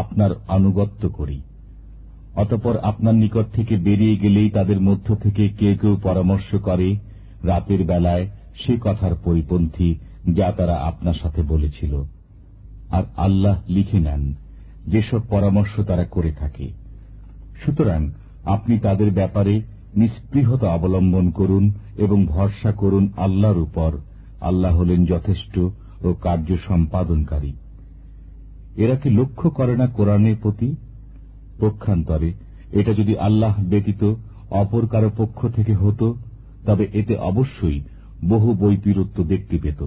আপনার আনুগত্য করি অতপর আপনার নিকট থেকে বেরিয়ে গেলেই তাদের মধ্য থেকে কে কেউ পরামর্শ করে রাতের বেলায় সে কথার পরিপন্থী যা তারা আপনার সাথে বলেছিল আর আল্লাহ লিখে নেন যেসব পরামর্শ তারা করে থাকে সুতরাং আপনি তাদের ব্যাপারে নিস্পৃহতা অবলম্বন করুন এবং ভরসা করুন আল্লাহর উপর আল্লাহ হলেন যথেষ্ট ও কার্য সম্পাদনকারী এরা কি লক্ষ্য করে না কোরআনের প্রতি পক্ষান্তরে এটা যদি আল্লাহ ব্যতীত অপর কারো পক্ষ থেকে হতো তবে এতে অবশ্যই বহু বৈপিরত্ব দেখতে পেত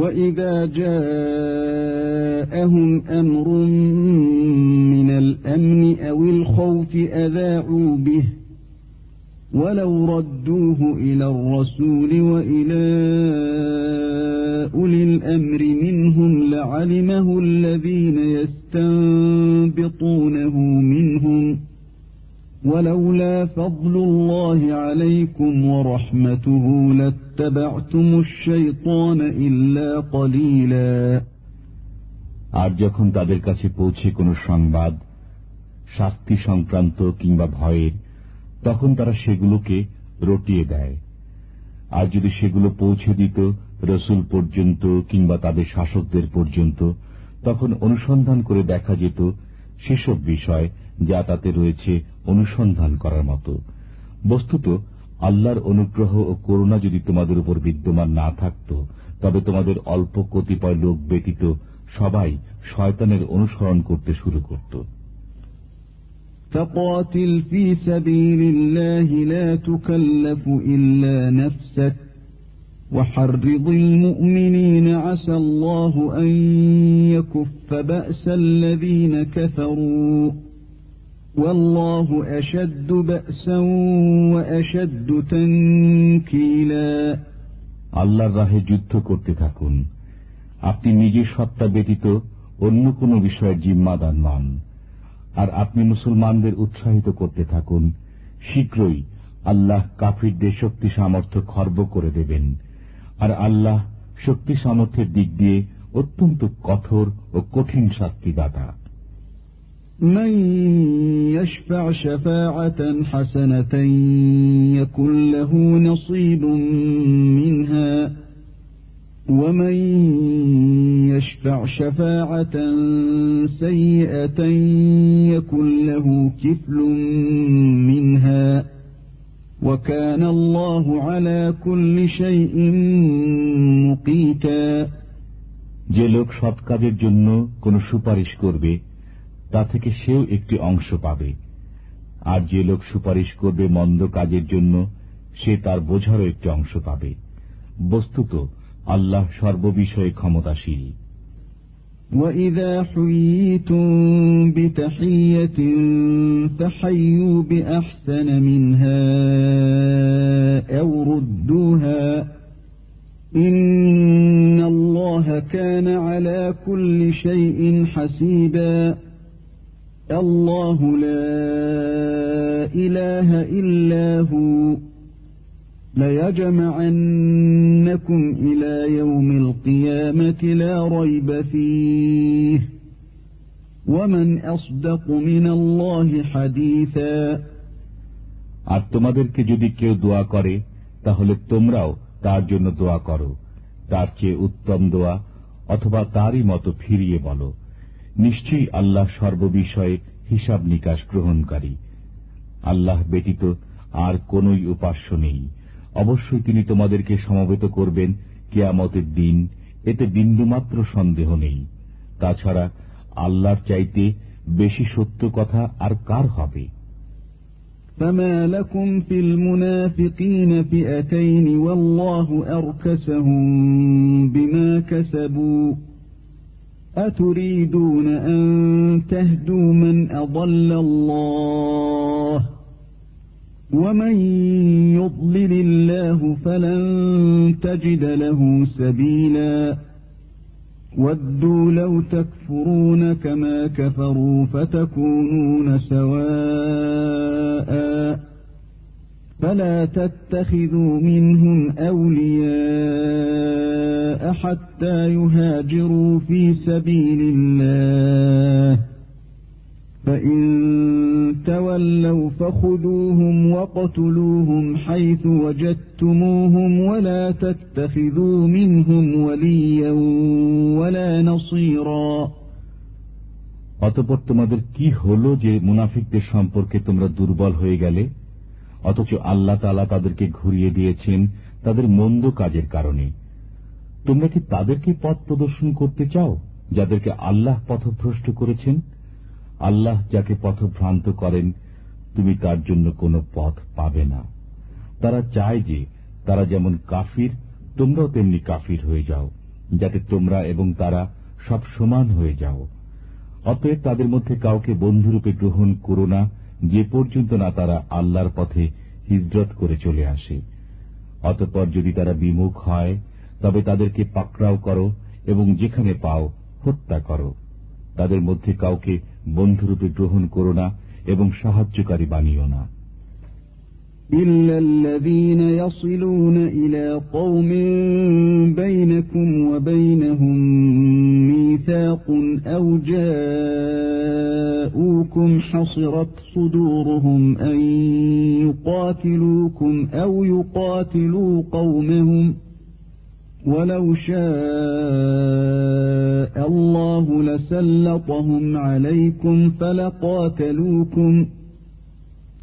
وَإِذَا جَاءَهُمْ أَمْرٌ ولو ردوه إلى الرسول وإلى أولي الأمر منهم لعلمه الذين يستنبطونه منهم ولولا فضل الله عليكم ورحمته لاتبعتم الشيطان إلا قليلا
আর যখন তাদের কাছে পৌঁছে কোনো সংবাদ শাস্তি সংক্রান্ত কিংবা ভয়ের তখন তারা সেগুলোকে রটিয়ে দেয় আর যদি সেগুলো পৌঁছে দিত রসুল পর্যন্ত কিংবা তাদের শাসকদের পর্যন্ত তখন অনুসন্ধান করে দেখা যেত সেসব বিষয় যা তাতে রয়েছে অনুসন্ধান করার মতো বস্তুত আল্লাহর অনুগ্রহ ও করুণা যদি তোমাদের উপর বিদ্যমান না থাকত তবে তোমাদের অল্প কতিপয় লোক ব্যতীত সবাই শয়তানের অনুসরণ করতে শুরু করত
فقاتل في سبيل الله لا تكلف إلا نفسك وحرض المؤمنين عسى الله أن يكف بأس الذين كفروا والله أشد بأسا وأشد تنكيلا
الله راه যুদ্ধ করতে থাকুন আপনি নিজের সত্তা ব্যতীত অন্য কোনো বিষয়ের জিম্মাদার নন আর আপনি মুসলমানদের উৎসাহিত করতে থাকুন শীঘ্রই আল্লাহ কাফিরদের শক্তি সামর্থ্য খর্ব করে দেবেন আর আল্লাহ শক্তি সামর্থ্যের দিক দিয়ে অত্যন্ত কঠোর ও কঠিন
শাস্তিদাতা من يشفع شفاعة حسنة يكن له نصيب منها যে লোক সৎ কাজের জন্য কোনো সুপারিশ করবে তা
থেকে সেও একটি অংশ পাবে আর যে লোক সুপারিশ করবে মন্দ কাজের জন্য সে তার বোঝারও একটি অংশ পাবে বস্তুত আল্লাহ সর্ববিষয়ে ক্ষমতাশীল
وَإِذَا حُيِّيتُمْ بِتَحِيَّةٍ فَحَيُّوا بِأَحْسَنَ مِنْهَا أَوْ رُدُّوهَا إِنَّ اللَّهَ كَانَ عَلَى كُلِّ شَيْءٍ حَسِيبًا اللَّهُ لَا إِلَهَ إِلَّا هُوَ ليجمعنكم إلى يوم القيامة لا ريب فيه ومن أصدق من الله حديثا আর তোমাদেরকে যদি কেউ দোয়া করে তাহলে তোমরাও
তার জন্য দোয়া করো তার চেয়ে উত্তম দোয়া অথবা তারই মতো ফিরিয়ে বলো নিশ্চয়ই আল্লাহ সর্ববিষয়ে হিসাব নিকাশ গ্রহণকারী আল্লাহ ব্যতীত আর কোন উপাস্য নেই অবশ্যই তিনি তোমাদেরকে সমবেত করবেন কেয়ামতের দিন এতে বিন্দুমাত্র সন্দেহ নেই তাছাড়া আল্লাহর চাইতে বেশি সত্য কথা আর কার হবে
فما لكم في المنافقين فئتين والله أركسهم بما كسبوا أتريدون أن تهدوا من ومن يضلل الله فلن تجد له سبيلا ودوا لو تكفرون كما كفروا فتكونون سواء فلا تتخذوا منهم أولياء حتى يهاجروا في سبيل الله অতপর তোমাদের কি হল যে মুনাফিকদের
সম্পর্কে তোমরা দুর্বল হয়ে গেলে অথচ আল্লাহ তালা তাদেরকে ঘুরিয়ে দিয়েছেন তাদের মন্দ কাজের কারণে তোমরা কি তাদেরকে পথ প্রদর্শন করতে চাও যাদেরকে আল্লাহ পথভ্রষ্ট করেছেন আল্লাহ যাকে পথভ্রান্ত করেন তুমি তার জন্য কোনো পথ পাবে না তারা চায় যে তারা যেমন কাফির তোমরাও তেমনি কাফির হয়ে যাও যাতে তোমরা এবং তারা সব সমান হয়ে যাও অতএব তাদের মধ্যে কাউকে বন্ধুরূপে গ্রহণ করো না যে পর্যন্ত না তারা আল্লাহর পথে হিজরত করে চলে আসে অতপর যদি তারা বিমুখ হয় তবে তাদেরকে পাকড়াও করো এবং যেখানে পাও হত্যা করো তাদের মধ্যে কাউকে বন্ধুরূপে গ্রহণ করো না এবং সাহায্যকারী বানিও না
إلا الذين يصلون إلى قوم بينكم وبينهم ميثاق أو جاءوكم حصرت صدورهم أن يقاتلوكم أو يقاتلوا قومهم ۖ ولو شاء الله لسلطهم عليكم فلقاتلوكم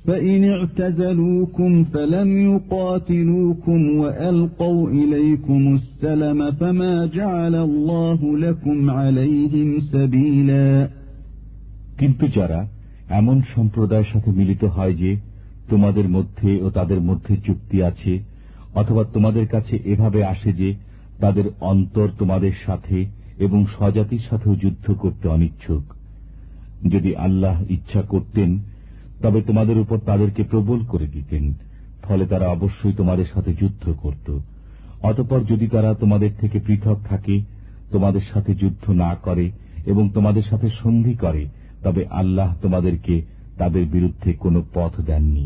فإن اعتزلوكم فلم يقاتلوكم وألقوا إليكم السلم فما جعل الله لكم عليهم سبيلا কিন্তু
যারা এমন সম্প্রদায়ের সাথে মিলিত হয় যে তোমাদের মধ্যে ও তাদের মধ্যে চুক্তি আছে অথবা তোমাদের কাছে এভাবে আসে যে তাদের অন্তর তোমাদের সাথে এবং স্বজাতির সাথেও যুদ্ধ করতে অনিচ্ছুক যদি আল্লাহ ইচ্ছা করতেন তবে তোমাদের উপর তাদেরকে প্রবল করে দিতেন ফলে তারা অবশ্যই তোমাদের সাথে যুদ্ধ করত অতপর যদি তারা তোমাদের থেকে পৃথক থাকে তোমাদের সাথে যুদ্ধ না করে এবং তোমাদের সাথে সন্ধি করে তবে আল্লাহ তোমাদেরকে তাদের বিরুদ্ধে কোনো পথ দেননি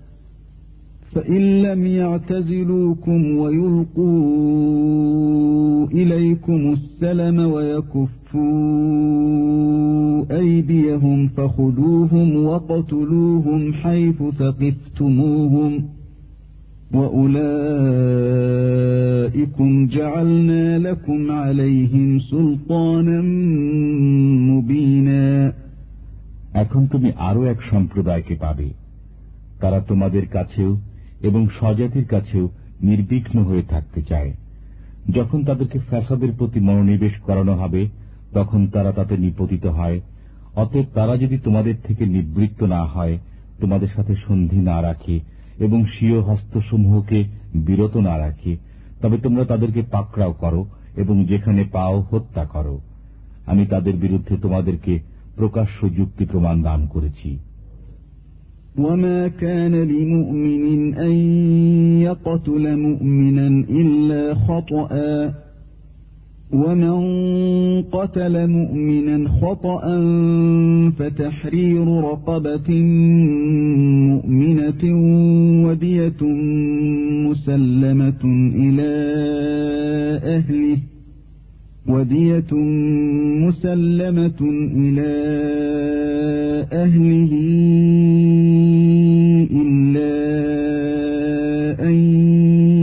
فإن لم يعتزلوكم ويلقوا إليكم السلم ويكفوا أيديهم فخذوهم وقتلوهم حيث ثقفتموهم وأولئكم جعلنا لكم عليهم سلطانا مبينا এখন
তুমি আরো এক সম্প্রদায়কে পাবে তারা তোমাদের কাছেও এবং স্বজাতির কাছেও নির্বিঘ্ন হয়ে থাকতে চায় যখন তাদেরকে ফ্যাসাদের প্রতি মনোনিবেশ করানো হবে তখন তারা তাতে নিপতিত হয় অতএব তারা যদি তোমাদের থেকে নিবৃত্ত না হয় তোমাদের সাথে সন্ধি না রাখে এবং স্বীয় হস্তসমূহকে বিরত না রাখে তবে তোমরা তাদেরকে পাকড়াও করো এবং যেখানে পাও হত্যা করো আমি তাদের বিরুদ্ধে তোমাদেরকে প্রকাশ্য যুক্তি প্রমাণ
দান করেছি وما كان لمؤمن أن يقتل مؤمنا إلا خطأ ومن قتل مؤمنا خطأ فتحرير رقبة مؤمنة ودية مسلمة إلى أهله ودية مسلمة إلى أهله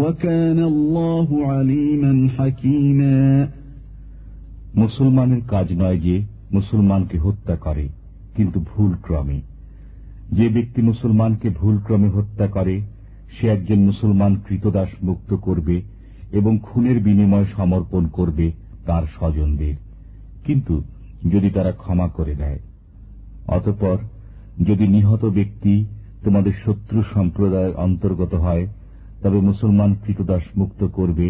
মুসলমানের
কাজ নয় যে মুসলমানকে হত্যা করে কিন্তু ভুল ক্রমে যে ব্যক্তি মুসলমানকে ভুল ক্রমে হত্যা করে সে একজন মুসলমান কৃতদাস মুক্ত করবে এবং খুনের বিনিময় সমর্পণ করবে তার স্বজনদের কিন্তু যদি তারা ক্ষমা করে দেয় অতপর যদি নিহত ব্যক্তি তোমাদের শত্রু সম্প্রদায়ের অন্তর্গত হয় তবে মুসলমান কৃতদাস মুক্ত করবে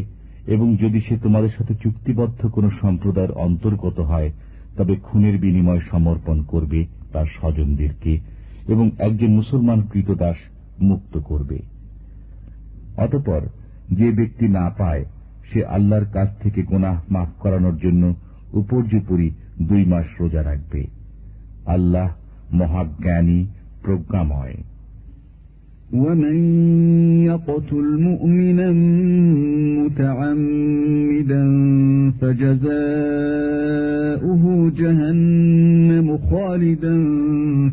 এবং যদি সে তোমাদের সাথে চুক্তিবদ্ধ কোনো সম্প্রদায়ের অন্তর্গত হয় তবে খুনের বিনিময় সমর্পণ করবে তার স্বজনদেরকে এবং একজন মুসলমান কৃতদাস মুক্ত করবে অতপর যে ব্যক্তি না পায় সে আল্লাহর কাছ থেকে গোনাহ মাফ করানোর জন্য উপর্যুপরি দুই মাস রোজা রাখবে আল্লাহ
মহাজ্ঞানী প্রজ্ঞাময় ومن يقتل مؤمنا متعمدا فجزاؤه جهنم خالدا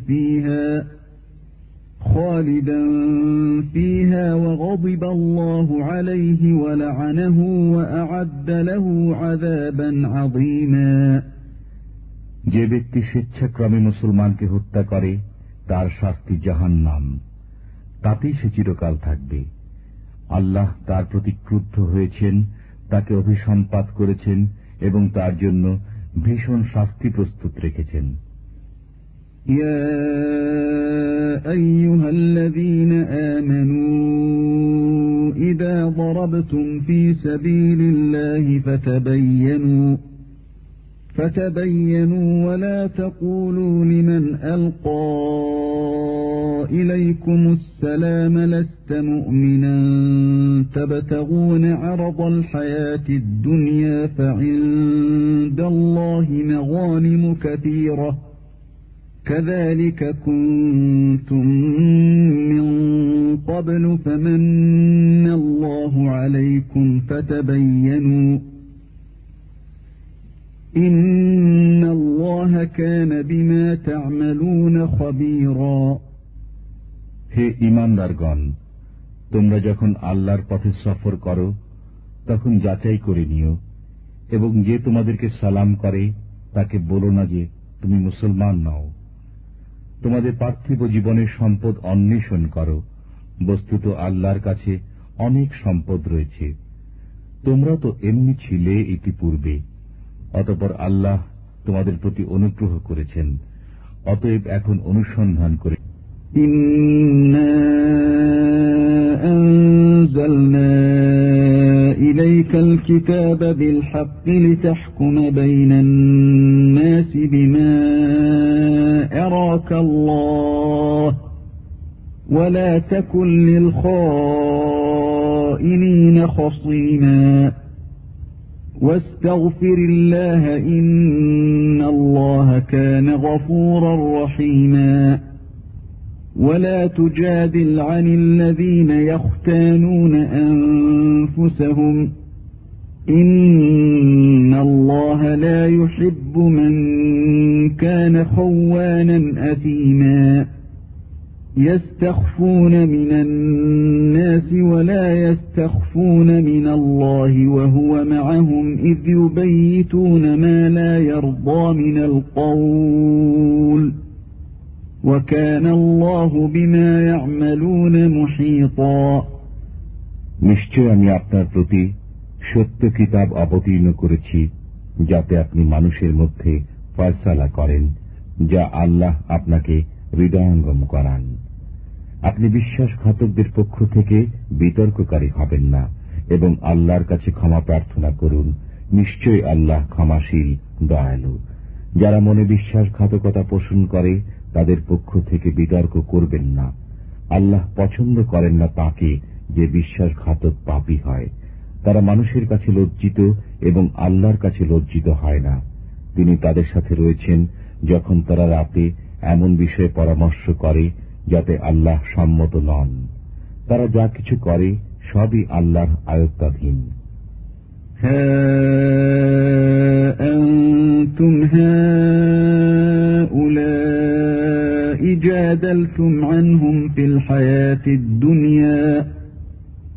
فيها خالدا فيها وغضب الله عليه ولعنه وأعد له عذابا عظيما
যে ব্যক্তি স্বেচ্ছাক্রমে মুসলমানকে হত্যা করে তার শাস্তি জাহান্নাম তাতেই সে চিরকাল থাকবে আল্লাহ তার প্রতি ক্রুদ্ধ হয়েছেন তাকে অভিসম্পাত করেছেন এবং তার জন্য ভীষণ শাস্তি প্রস্তুত রেখেছেন يا أيها الذين آمنوا
إذا ضربتم في سبيل الله فتبينوا فتبينوا ولا تقولوا لمن ألقى إليكم السلام لست مؤمنا تبتغون عرض الحياة الدنيا فعند الله مغانم كثيرة كذلك كنتم من قبل فمن الله عليكم فتبينوا হে
ইমানদারগণ তোমরা যখন আল্লাহর পথে সফর করো তখন যাচাই করে নিও এবং যে তোমাদেরকে সালাম করে তাকে বলো না যে তুমি মুসলমান নও তোমাদের পার্থিব জীবনের সম্পদ অন্বেষণ করো বস্তুত আল্লাহর কাছে অনেক সম্পদ রয়েছে তোমরা তো এমনি ছিলে ইতিপূর্বে অতপর আল্লাহ তোমাদের প্রতি অনুগ্রহ করেছেন অতএব
এখন অনুসন্ধান করে ولا تكن للخائنين خصيما واستغفر الله إن الله كان غفورا رحيما ولا تجادل عن الذين يختانون أنفسهم إن الله لا يحب من كان خوانا أثيماً يستخفون من الناس ولا يستخفون من الله وهو معهم إذ يبيتون ما لا يرضى من القول وكان الله بما يعملون محيطا নিশ্চয়
আমি আপনার প্রতি সত্য কিতাব অবতীর্ণ করেছি যাতে আপনি মানুষের মধ্যে ফয়সালা করেন যা আল্লাহ আপনাকে হৃদয়ঙ্গম করান আপনি বিশ্বাসঘাতকদের পক্ষ থেকে বিতর্ককারী হবেন না এবং আল্লাহর কাছে ক্ষমা প্রার্থনা করুন নিশ্চয়ই আল্লাহ ক্ষমাশীল দয়ালু যারা মনে বিশ্বাসঘাতকতা পোষণ করে তাদের পক্ষ থেকে বিতর্ক করবেন না আল্লাহ পছন্দ করেন না তাকে যে বিশ্বাসঘাতক পাপী হয় তারা মানুষের কাছে লজ্জিত এবং আল্লাহর কাছে লজ্জিত হয় না তিনি তাদের সাথে রয়েছেন যখন তারা রাতে এমন বিষয়ে পরামর্শ করে যাতে আল্লাহ সম্মত নন তারা যা কিছু করে সবই
আল্লাহর আয়ত্তাধীন أنتم هؤلاء جادلتم عنهم في الحياة দুনিয়া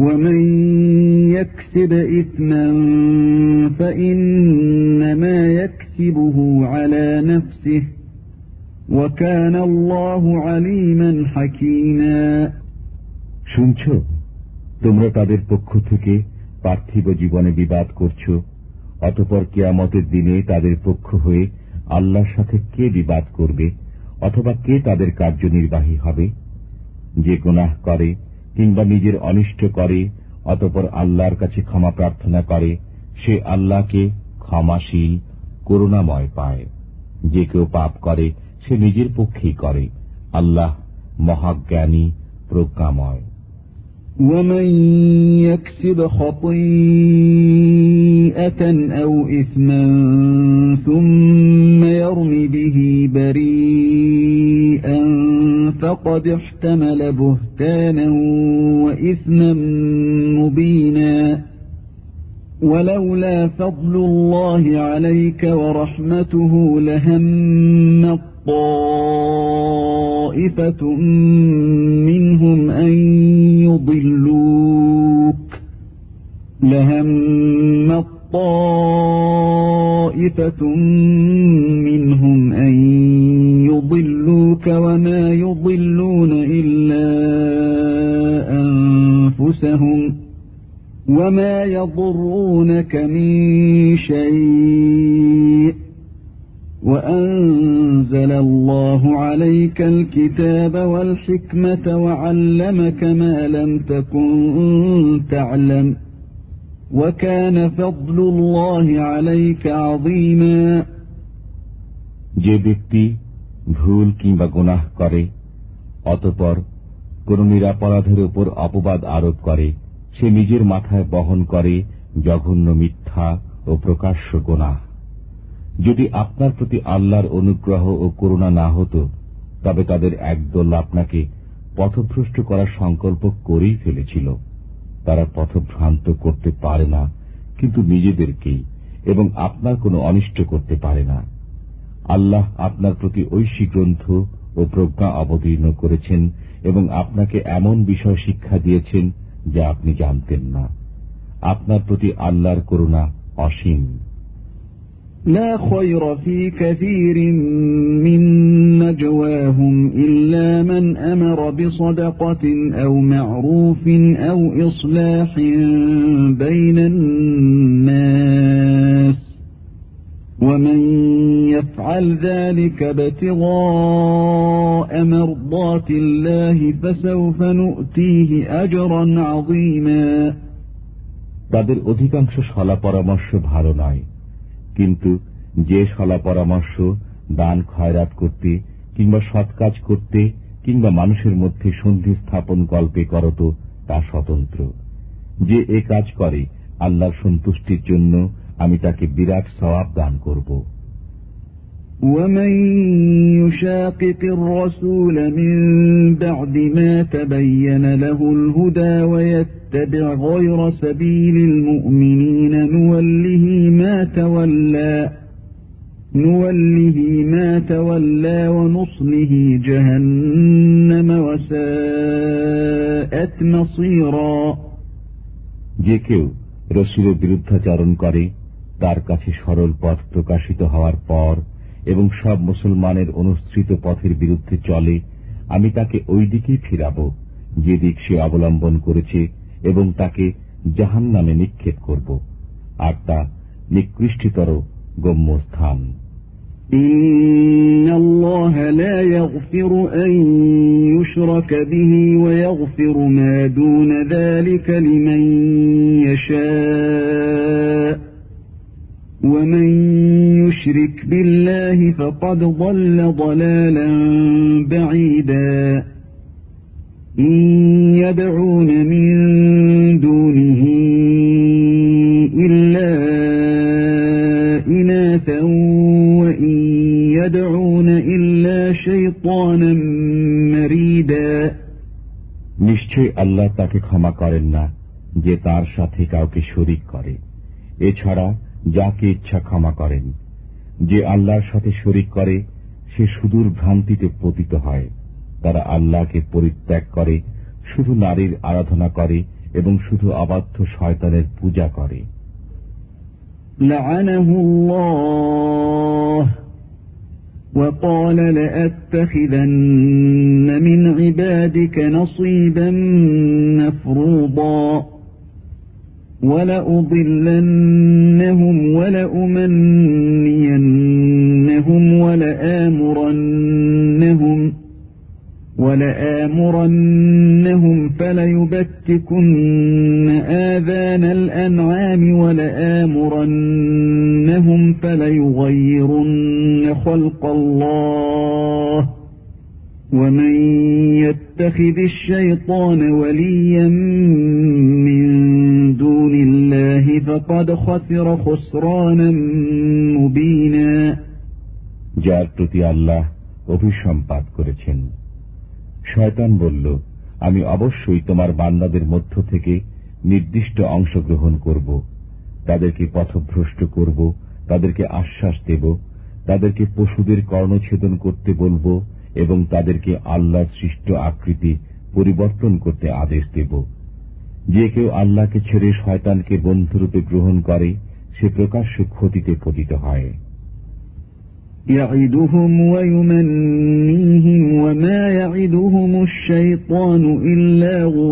শুনছ তোমরা তাদের পক্ষ থেকে পার্থিব
জীবনে বিবাদ করছ অতপর কেয়ামতের দিনে তাদের পক্ষ হয়ে আল্লাহর সাথে কে বিবাদ করবে অথবা কে তাদের কার্যনির্বাহী হবে যে গুণাহ করে কিংবা নিজের অনিষ্ট করে অতপর আল্লাহর কাছে ক্ষমা প্রার্থনা করে সে আল্লাহকে ক্ষমাশীল করুণাময় পায় যে কেউ পাপ করে সে নিজের পক্ষেই করে আল্লাহ মহাজ্ঞানী প্রজ্ঞাময়
ومن يكسب خطيئة أو إثما ثم يرم به بريئا فقد احتمل بهتانا وإثما مبينا ولولا فضل الله عليك ورحمته لهم طائفة منهم أن يضلوك لهم طائفة منهم أن يضلوك وما يضلون إلا أنفسهم وما يضرونك من شيء وأنزل الله عليك الكتاب والحكمة وعلمك ما لم تكن تعلم وكان فضل الله عليك عظيما যে
ব্যক্তি ভুল কিংবা গুনাহ করে অতপর কোন নিরাপরাধের উপর অপবাদ আরোপ করে সে নিজের মাথায় বহন করে জঘন্য মিথ্যা ও প্রকাশ্য গোনাহ যদি আপনার প্রতি আল্লাহর অনুগ্রহ ও করুণা না হতো তবে তাদের একদল আপনাকে পথভ্রষ্ট করার সংকল্প করেই ফেলেছিল তারা পথভ্রান্ত করতে পারে না কিন্তু নিজেদেরকেই এবং আপনার কোনো অনিষ্ট করতে পারে না আল্লাহ আপনার প্রতি ঐশী গ্রন্থ ও প্রজ্ঞা অবতীর্ণ করেছেন এবং আপনাকে এমন বিষয় শিক্ষা দিয়েছেন যা আপনি জানতেন না আপনার প্রতি আল্লাহর করুণা অসীম
لا خير في كثير من نجواهم إلا من أمر بصدقة أو معروف أو إصلاح بين الناس ومن يفعل ذلك ابتغاء مرضات الله فسوف نؤتيه أجرا عظيما তাদের অধিকাংশ
শলা পরামর্শ ভালো نائي কিন্তু যে সলা পরামর্শ দান খয়রাত করতে কিংবা সৎকাজ করতে কিংবা মানুষের মধ্যে সন্ধি স্থাপন গল্পে করত তা স্বতন্ত্র যে এ কাজ করে আল্লাহর সন্তুষ্টির জন্য আমি তাকে বিরাট সওয়াব দান করব
ومن يشاقق الرسول من بعد ما تبين له الهدى ويتبع غير سبيل المؤمنين نوله ما تولى نوله ما تولى ونصله جهنم وساءت مصيرا যে رسول রসুলের বিরুদ্ধাচরণ করে
তার كافي شهر পথ প্রকাশিত হওয়ার بار এবং সব মুসলমানের অনুসৃত পথের বিরুদ্ধে চলে আমি তাকে ওই দিকেই ফিরাব যেদিক সে অবলম্বন করেছে এবং তাকে জাহান নামে নিক্ষেপ করব আর তা নিকৃষ্টতর গম্য স্থান
إن নিশ্চয় আল্লাহ
তাকে ক্ষমা করেন না যে তার সাথে কাউকে শরিক করে এছাড়া যাকে ইচ্ছা ক্ষমা করেন যে আল্লাহর সাথে শরিক করে সে সুদূর ভ্রান্তিতে পতিত হয় তারা আল্লাহকে পরিত্যাগ করে শুধু নারীর আরাধনা করে এবং শুধু আবাধ্য শয়তানের পূজা করে
وقال لأتخذن من عبادك نصيبا مفروضا ولأضلنهم ولأمنين ولآمرنهم فليبتكن آذان الأنعام ولآمرنهم فليغيرن خلق الله ومن يتخذ الشيطان وليا من دون الله فقد خسر خسرانا مبينا جار
প্রতি اللَّهِ অভিসম্পাদ করেছেন শয়তান বলল আমি অবশ্যই তোমার বান্দাদের মধ্য থেকে নির্দিষ্ট অংশ গ্রহণ করব তাদেরকে পথভ্রষ্ট করব তাদেরকে আশ্বাস দেব তাদেরকে পশুদের কর্ণছেদন করতে এবং তাদেরকে আল্লাহর সৃষ্ট আকৃতি পরিবর্তন করতে আদেশ দেব যে কেউ আল্লাহকে ছেড়ে শয়তানকে বন্ধুরূপে গ্রহণ করে সে প্রকাশ্য ক্ষতিতে পতিত হয়
সে তাদেরকে প্রতিশ্রুতি দেয় এবং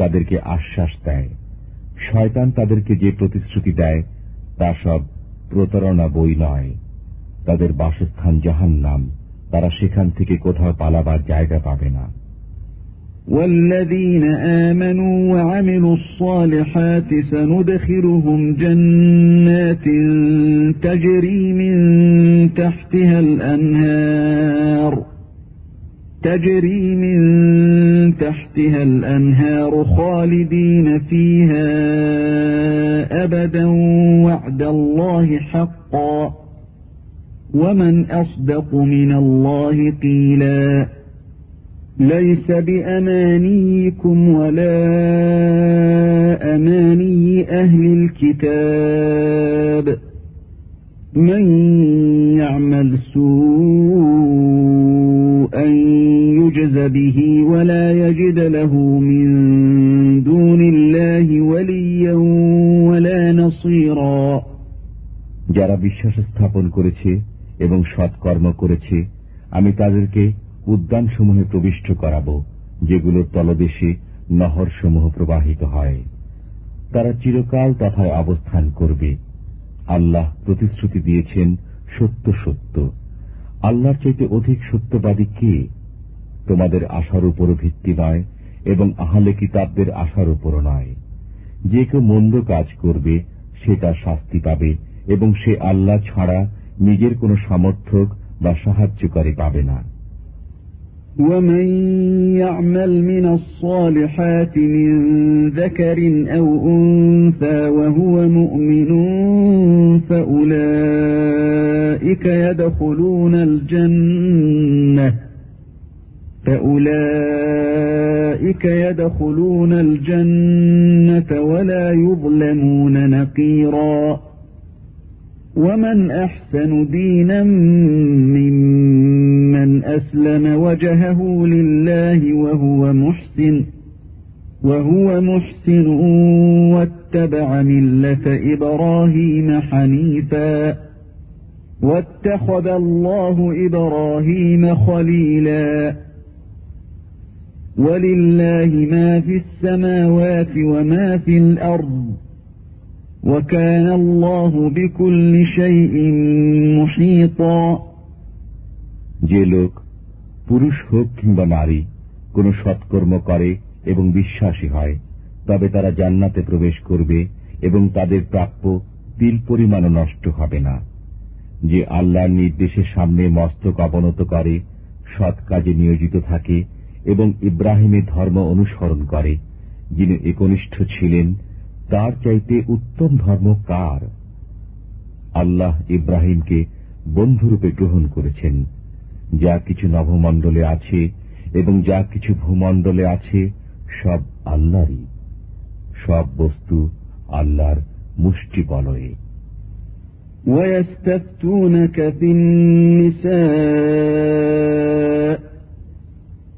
তাদেরকে আশ্বাস দেয় শয়তান তাদেরকে যে প্রতিশ্রুতি দেয় তা সব প্রতারণা বই নয় তাদের বাসস্থান জাহান্নাম নাম তারা সেখান থেকে কোথাও পালাবার জায়গা পাবে না
والذين آمنوا وعملوا الصالحات سندخلهم جنات تجري من تحتها الأنهار تجري من تحتها الأنهار خالدين فيها أبدا وعد الله حقا ومن أصدق من الله قيلا ليس بأمانيكم ولا أماني أهل الكتاب من يعمل سوءا يجز به ولا يجد له من دون الله وليا ولا نصيرا
যারা বিশ্বাস স্থাপন করেছে এবং সৎকর্ম করেছে আমি তাদেরকে উদ্যানসমূহে প্রবিষ্ট করাব যেগুলোর তলদেশে নহরসমূহ প্রবাহিত হয় তারা চিরকাল তথায় অবস্থান করবে আল্লাহ প্রতিশ্রুতি দিয়েছেন সত্য সত্য আল্লাহর চাইতে অধিক সত্যবাদী কে তোমাদের আশার উপর ভিত্তি নয় এবং আহলে কিতাবদের আশার উপর নয় যে কেউ মন্দ কাজ করবে সে তার শাস্তি পাবে এবং সে আল্লাহ ছাড়া নিজের কোনো সমর্থক বা সাহায্যকারী পাবে না ومن
يعمل من الصالحات من ذكر أو أنثى وهو مؤمن فأولئك يدخلون الجنة فأولئك يدخلون الجنة ولا يظلمون نقيراً ومن أحسن دينا ممن أسلم وجهه لله وهو محسن وهو محسن واتبع ملة إبراهيم حنيفا واتخذ الله إبراهيم خليلا ولله ما في السماوات وما في الأرض যে
লোক পুরুষ হোক কিংবা নারী কোন সৎকর্ম করে এবং বিশ্বাসী হয় তবে তারা জান্নাতে প্রবেশ করবে এবং তাদের প্রাপ্য তিল পরিমাণও নষ্ট হবে না যে আল্লাহর নির্দেশের সামনে মস্তক অবনত করে সৎ কাজে নিয়োজিত থাকে এবং ইব্রাহিমের ধর্ম অনুসরণ করে যিনি একনিষ্ঠ ছিলেন তার চাইতে উত্তম ধর্ম কার আল্লাহ ইব্রাহিমকে বন্ধুরূপে গ্রহণ করেছেন যা কিছু নবমণ্ডলে আছে এবং যা কিছু ভূমণ্ডলে আছে সব আল্লাহরই সব বস্তু আল্লাহর মুষ্টি বলয়ে ويستفتونك
في النساء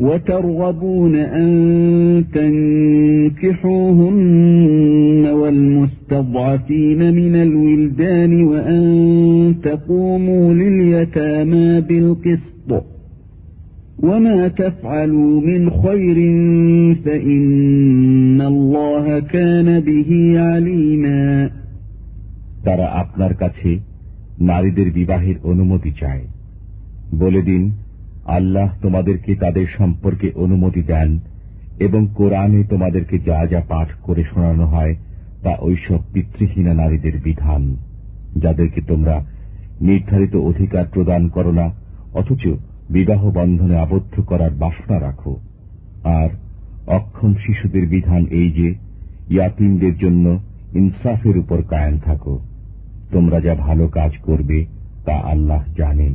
وترغبون أن تنكحوهن والمستضعفين من الولدان وأن تقوموا لليتامى بالقسط وما تفعلوا من خير فإن الله كان به عليما
ترى أقلر কাছে নারীদের বিবাহের অনুমতি চায় বলে দিন আল্লাহ তোমাদেরকে তাদের সম্পর্কে অনুমতি দেন এবং কোরআনে তোমাদেরকে যা যা পাঠ করে শোনানো হয় তা ওইসব পিতৃহীনা নারীদের বিধান যাদেরকে তোমরা নির্ধারিত অধিকার প্রদান করো না অথচ বিবাহ বন্ধনে আবদ্ধ করার বাসনা রাখো আর অক্ষম শিশুদের বিধান এই যে ইয়াতিমদের জন্য ইনসাফের উপর কায়েম থাকো তোমরা যা ভালো কাজ করবে তা আল্লাহ জানেন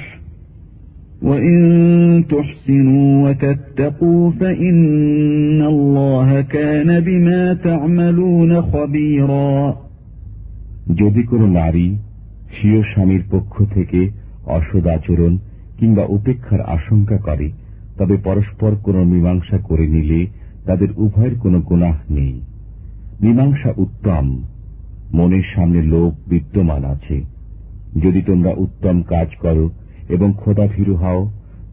যদি কোন নারী স্বীয়
স্বামীর পক্ষ থেকে আচরণ কিংবা উপেক্ষার আশঙ্কা করে তবে পরস্পর কোন মীমাংসা করে নিলে তাদের উভয়ের কোনো গুণাহ নেই মীমাংসা উত্তম মনের সামনে লোক বিদ্যমান আছে যদি তোমরা উত্তম কাজ করো এবং খোদা ফিরু হাও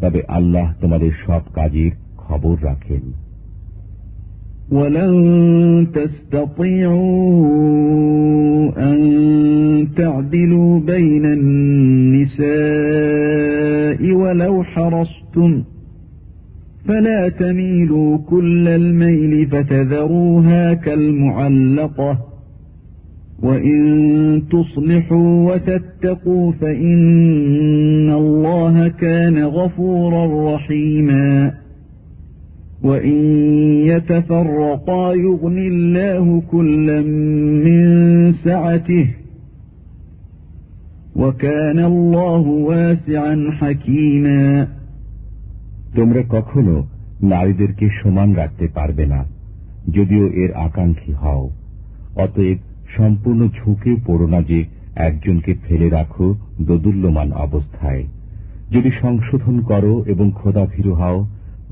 তবে আল্লাহ তোমাদের সব কাজের খবর রাখেন
ولن تستطيعوا أن تعدلوا بين النساء ولو حرصتم فلا تميلوا كل الميل فتذروها كالمعلقة وإن تصلحوا وتتقوا فإن الله كان غفورا رحيما وإن يتفرقا يغن الله كلا من سعته وكان الله واسعا حكيما তোমরা
কখনো নারীদেরকে সমান রাখতে পারবে না যদিও এর আকাঙ্ক্ষী হও অতএব সম্পূর্ণ ঝুঁকে পড়ো না যে একজনকে ফেলে রাখো দোদুল্যমান অবস্থায় যদি সংশোধন করো এবং খোদা খোদাভীরু হও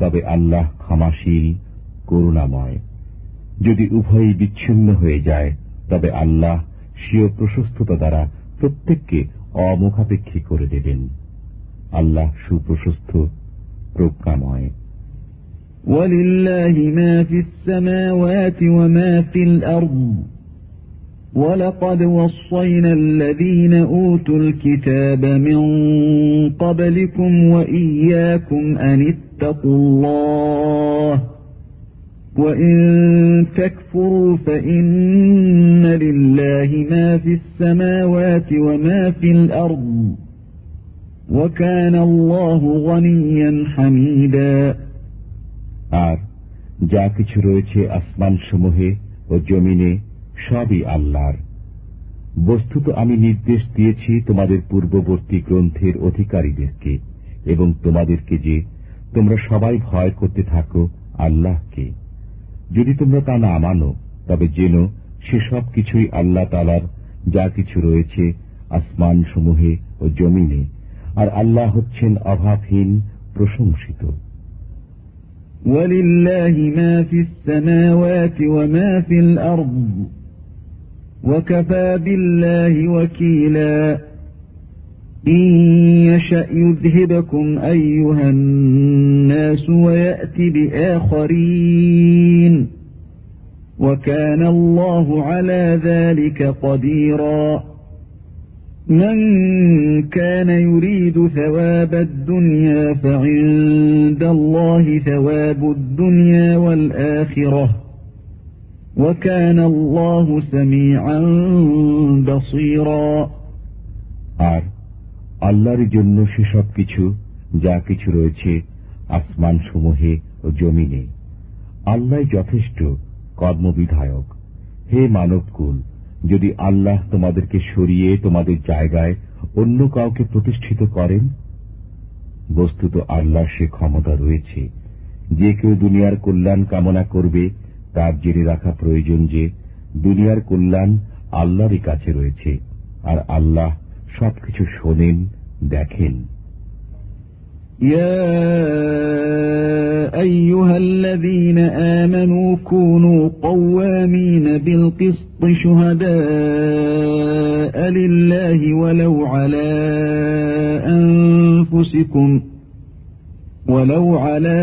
তবে আল্লাহ ক্ষমাশীল করুণাময় যদি উভয়ই বিচ্ছিন্ন হয়ে যায় তবে আল্লাহ স্বীয় প্রশস্ততা দ্বারা প্রত্যেককে অমুখাপেক্ষী করে দেবেন আল্লাহ সুপ্রশস্ত প্রজ্ঞাময়
وَلِلَّهِ مَا فِي السَّمَاوَاتِ وَمَا فِي الْأَرْضِ ولقد وصينا الذين أوتوا الكتاب من قبلكم وإياكم أن اتقوا الله وإن تكفروا فإن لله ما في السماوات وما في الأرض وكان الله غنيا حميدا আর
যা কিছু রয়েছে আসমান সমূহে ও জমিনে সবই আল্লাহর বস্তুত আমি নির্দেশ দিয়েছি তোমাদের পূর্ববর্তী গ্রন্থের অধিকারীদেরকে এবং তোমাদেরকে যে তোমরা সবাই ভয় করতে থাকো আল্লাহকে যদি তোমরা তা না মানো তবে যেন সেসব কিছুই আল্লাহ তালার যা কিছু রয়েছে আসমান সমূহে ও জমিনে আর আল্লাহ হচ্ছেন অভাবহীন প্রশংসিত ولله ما في
السماوات وما في الأرض وكفى بالله وكيلا إن يشأ يذهبكم أيها الناس ويأت بآخرين وكان الله على ذلك قديرا من كان يريد ثواب الدنيا فعند الله ثواب الدنيا والآخرة আর
আল্লাহর জন্য সেসব কিছু যা কিছু রয়েছে আসমান সমূহে ও জমিনে আল্লাহ যথেষ্ট কর্মবিধায়ক হে মানবকুল যদি আল্লাহ তোমাদেরকে সরিয়ে তোমাদের জায়গায় অন্য কাউকে প্রতিষ্ঠিত করেন বস্তুত আল্লাহ সে ক্ষমতা রয়েছে যে কেউ দুনিয়ার কল্যাণ কামনা করবে তার জেনে রাখা প্রয়োজন যে দুনিয়ার কল্যাণ আল্লাহরই কাছে রয়েছে আর আল্লাহ সবকিছু শোনেন দেখেন يا أيها الذين آمنوا كونوا قوامين بالقسط
شهداء لله ولو على أنفسكم ولو على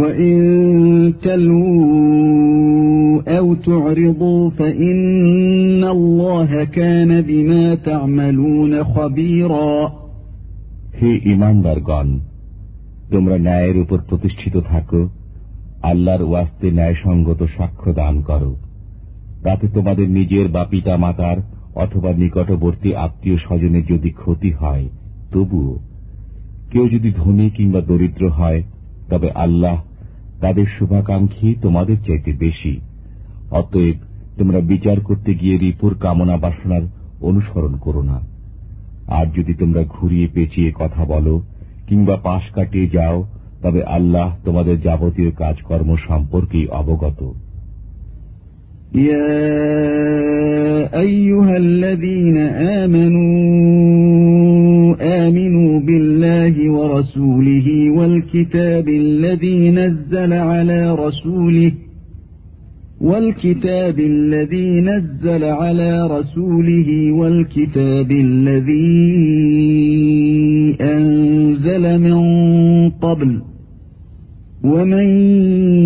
وَإِن تَلْوُوا أَوْ
হে ইমানদারগণ তোমরা ন্যায়ের উপর প্রতিষ্ঠিত থাকো আল্লাহর ওয়াস্তে ন্যায়সঙ্গত সাক্ষ্য দান করো তাতে তোমাদের নিজের বা পিতা মাতার অথবা নিকটবর্তী আত্মীয় স্বজনের যদি ক্ষতি হয় তবুও কেউ যদি ধনী কিংবা দরিদ্র হয় তবে আল্লাহ তাদের শুভাকাঙ্ক্ষী তোমাদের চাইতে বেশি অতএব তোমরা বিচার করতে গিয়ে রিপুর কামনা বাসনার অনুসরণ করো না আর যদি তোমরা ঘুরিয়ে পেঁচিয়ে কথা বলো কিংবা পাশ কাটিয়ে যাও তবে আল্লাহ তোমাদের যাবতীয় কাজকর্ম সম্পর্কেই অবগত
হে الكتاب الذي نزل على رسوله والكتاب الذي نزل على رسوله والكتاب الذي أنزل من قبل ومن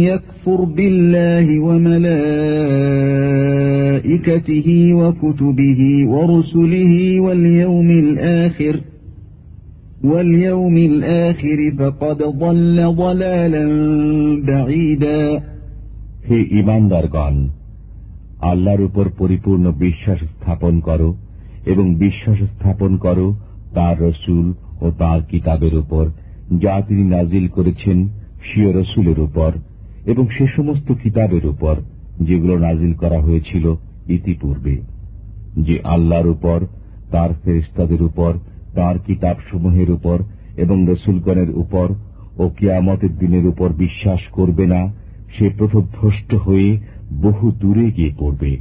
يكفر بالله وملائكته وكتبه ورسله واليوم الآخر হে
ইমানদারগণ আল্লাহর উপর পরিপূর্ণ বিশ্বাস স্থাপন করো এবং বিশ্বাস স্থাপন করো তার রসুল ও তার কিতাবের উপর যা তিনি নাজিল করেছেন সিয় রসুলের উপর এবং সে সমস্ত কিতাবের উপর যেগুলো নাজিল করা হয়েছিল ইতিপূর্বে যে আল্লাহর উপর তার ফেরিস্তাদের উপর তার সমূহের উপর এবং রসুলগণের উপর ও কিয়ামতের দিনের উপর বিশ্বাস করবে না সে প্রথভ্রষ্ট হয়ে বহু দূরে গিয়ে পড়বে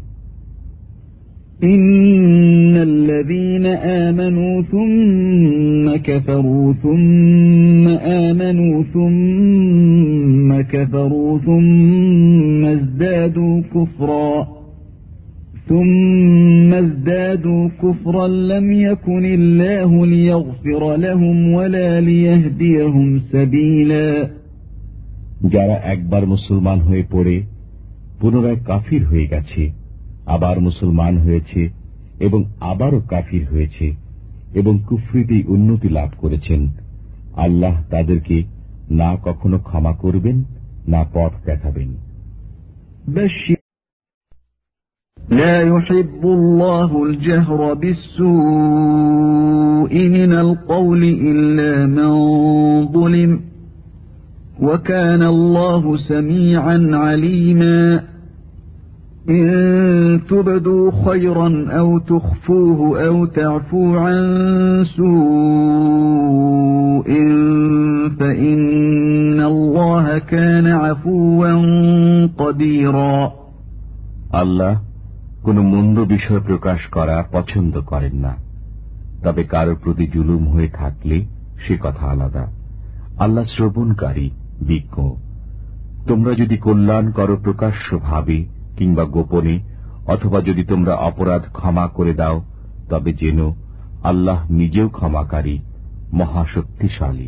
إن الذين آمنوا ثم كفروا ثم
آمنوا ثم كفروا ثم ازدادوا ثم ازدادوا كفرا لم يكن الله ليغفر لهم ولا ليهديهم سبيلا
যারা একবার মুসলমান হয়ে পড়ে পুনরায় কাফির হয়ে গেছে আবার মুসলমান হয়েছে এবং আবারও কাফির হয়েছে এবং কুফরিতেই উন্নতি লাভ করেছেন আল্লাহ তাদেরকে না কখনো ক্ষমা করবেন না পথ দেখাবেন বেশি
لا يحب الله الجهر بالسوء من القول إلا من ظلم وكان الله سميعا عليما إن تبدوا خيرا أو تخفوه أو تعفو عن سوء فإن الله كان عفوا قديرا
الله কোনো মন্দ বিষয় প্রকাশ করা পছন্দ করেন না তবে কারো প্রতি জুলুম হয়ে থাকলে সে কথা আলাদা আল্লাহ শ্রবণকারী বিজ্ঞ তোমরা যদি কল্যাণ করো প্রকাশ্যভাবে কিংবা গোপনে অথবা যদি তোমরা অপরাধ ক্ষমা করে দাও তবে যেন আল্লাহ নিজেও ক্ষমাকারী মহাশক্তিশালী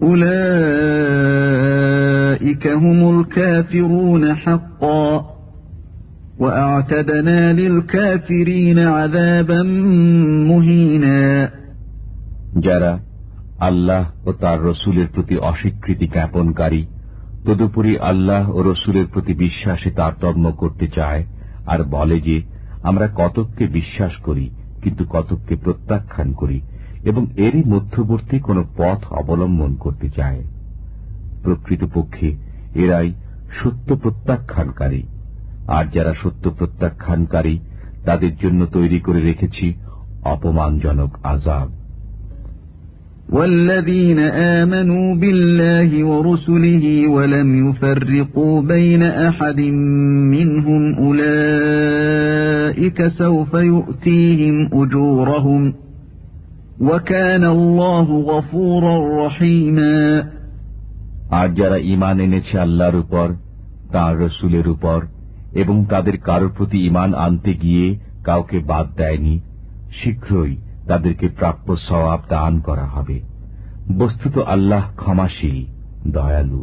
যারা আল্লাহ ও তার রসুলের প্রতি অস্বীকৃতি
জ্ঞাপনকারী তদুপরি আল্লাহ ও রসুলের প্রতি বিশ্বাসে তারতম্য করতে চায় আর বলে যে আমরা কতককে বিশ্বাস করি কিন্তু কতককে প্রত্যাখ্যান করি এবং এরই মধ্যবর্তী কোন পথ অবলম্বন করতে চায় প্রকৃতপক্ষে এরাই সত্য প্রত্যাখ্যানকারী আর যারা সত্য প্রত্যাখ্যানকারী তাদের জন্য তৈরি করে রেখেছি অপমানজনক
আজাব والذين آمنوا بالله ورسله ولم يفرقوا بين أحد منهم أولئك سوف يؤتيهم أجورهم আর
যারা ইমান এনেছে আল্লাহর উপর তাঁর রসুলের উপর এবং তাদের কারোর প্রতি ইমান আনতে গিয়ে কাউকে বাদ দেয়নি শীঘ্রই তাদেরকে প্রাপ্য সওয়াব দান করা হবে বস্তুত আল্লাহ ক্ষমাশীল দয়ালু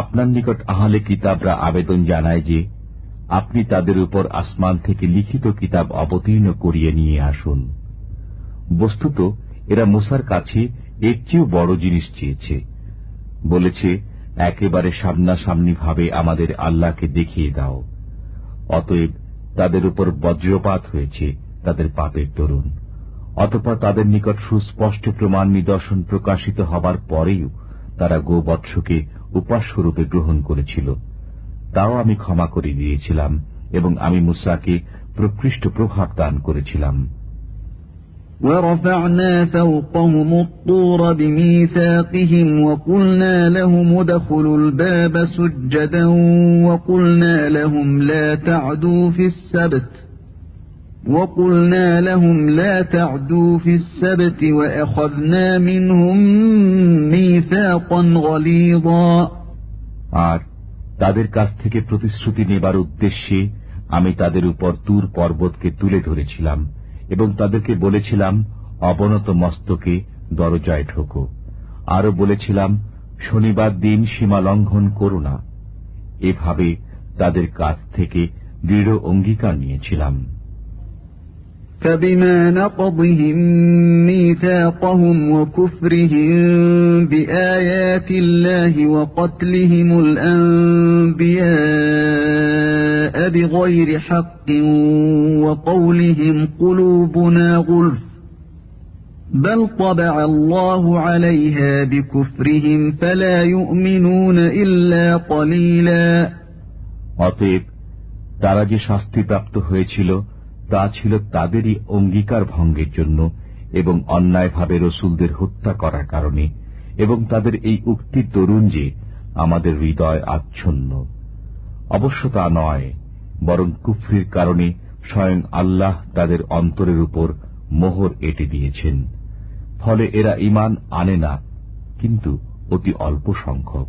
আপনার নিকট আহলে কিতাবরা আবেদন জানায় যে আপনি তাদের উপর আসমান থেকে লিখিত কিতাব অবতীর্ণ করিয়ে নিয়ে আসুন বস্তুত এরা মুসার কাছে এর চেয়েও বড় জিনিস চেয়েছে বলেছে একেবারে সামনাসামনিভাবে আমাদের আল্লাহকে দেখিয়ে দাও অতএব তাদের উপর বজ্রপাত হয়েছে তাদের পাপের তরুণ অতপর তাদের নিকট সুস্পষ্ট প্রমাণ নিদর্শন প্রকাশিত হবার পরেও তারা গোবৎসকে উপাস্যরূপে গ্রহণ করেছিল তাও আমি ক্ষমা করে দিয়েছিলাম এবং আমি মুসাকে প্রকৃষ্ট প্রভাব দান করেছিলাম
ورفعنا فوقهم الطور بميثاقهم وقلنا لهم ادخلوا الباب سجدا وقلنا لهم لا تعدوا في السبت আর তাদের কাছ
থেকে প্রতিশ্রুতি নেবার উদ্দেশ্যে আমি তাদের উপর দূর পর্বতকে তুলে ধরেছিলাম এবং তাদেরকে বলেছিলাম অবনত মস্তকে দরজায় ঢোকো আরও বলেছিলাম শনিবার দিন সীমা লঙ্ঘন করো না এভাবে তাদের কাছ থেকে দৃঢ় অঙ্গীকার নিয়েছিলাম
فبما نقضهم ميثاقهم وكفرهم بآيات الله وقتلهم الأنبياء بغير حق وقولهم قلوبنا غلف بل طبع الله عليها بكفرهم فلا يؤمنون إلا قليلا অতএব তারা যে শাস্তিপ্রাপ্ত
হয়েছিল তা ছিল তাদেরই অঙ্গীকার ভঙ্গের জন্য এবং অন্যায়ভাবে রসুলদের হত্যা করার কারণে এবং তাদের এই উক্তি তরুণ যে আমাদের হৃদয় আচ্ছন্ন অবশ্য তা নয় বরং কুফরির কারণে স্বয়ং আল্লাহ তাদের অন্তরের উপর মোহর এঁটে দিয়েছেন ফলে এরা ইমান আনে না কিন্তু অতি অল্প সংখ্যক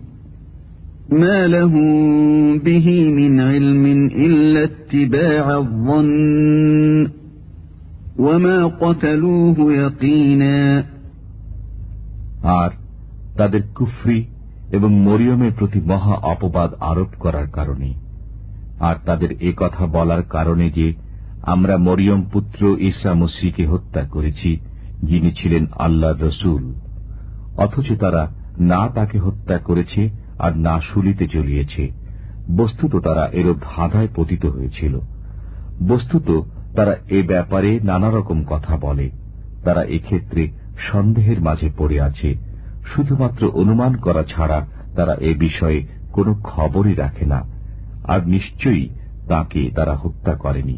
আর তাদের কুফরি এবং মরিয়মের প্রতি মহা
অপবাদ আরোপ করার কারণে আর তাদের এ কথা বলার কারণে যে আমরা মরিয়ম পুত্র ঈসা মসিকে হত্যা করেছি যিনি ছিলেন আল্লাহ রসুল অথচ তারা না তাকে হত্যা করেছে আর না শুলিতে জ্বলিয়েছে বস্তুত তারা এরূপ ধাঁধায় পতিত হয়েছিল বস্তুত তারা এ ব্যাপারে নানা রকম কথা বলে তারা এক্ষেত্রে সন্দেহের মাঝে পড়ে আছে শুধুমাত্র অনুমান করা ছাড়া তারা এ বিষয়ে কোন খবরই রাখে না আর নিশ্চয়ই তাকে তারা হত্যা করেনি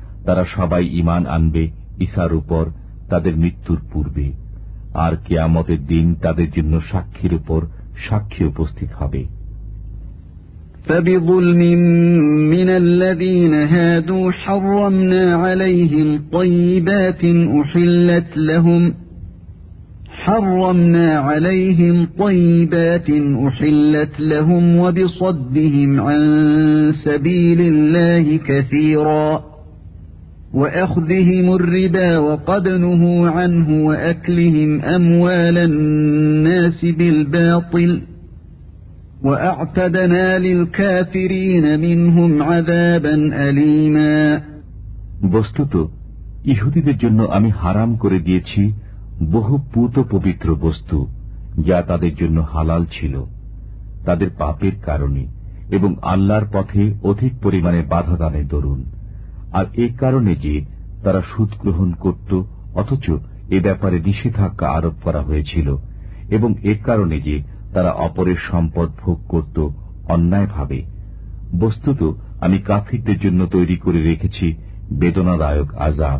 তারা সবাই ইমান আনবে ঈশার উপর তাদের মৃত্যুর পূর্বে আর কেয়ামতের দিন তাদের জন্য সাক্ষীর উপর সাক্ষী উপস্থিত হবে فبظلم من الذين هادوا حرمنا عليهم طيبات أحلت
لهم حرمنا عليهم طيبات أحلت لهم وبصدهم عن سبيل الله كثيراً বস্তুত ইহুদিদের জন্য আমি হারাম করে
দিয়েছি বহু পুত পবিত্র বস্তু যা তাদের জন্য হালাল ছিল তাদের পাপের কারণে এবং আল্লাহর পথে অধিক পরিমাণে বাধা দানের দরুন আর এ কারণে যে তারা সুদ গ্রহণ করত অথচ এ ব্যাপারে নিষেধাজ্ঞা আরোপ করা হয়েছিল এবং এ কারণে যে তারা অপরের সম্পদ ভোগ করত অন্যায়ভাবে বস্তুত আমি কাফিরদের জন্য তৈরি করে রেখেছি বেদনাদায়ক আজাব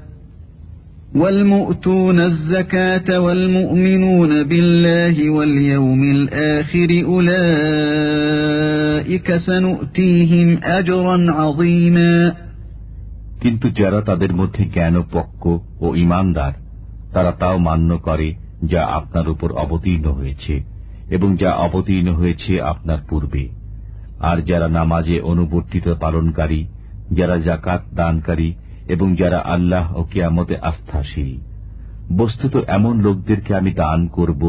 والمؤتون الزكاة والمؤمنون بالله واليوم الآخر أولئك سنؤتيهم أجرا عظيما
কিন্তু যারা তাদের মধ্যে জ্ঞানপক্ক ও ইমানদার তারা তাও মান্য করে যা আপনার উপর অবতীর্ণ হয়েছে এবং যা অবতীর্ণ হয়েছে আপনার পূর্বে আর যারা নামাজে অনুবর্তিত পালনকারী যারা জাকাত দানকারী এবং যারা আল্লাহ ও কেয়ামতে আস্থাশীল বস্তুত এমন লোকদেরকে আমি দান করব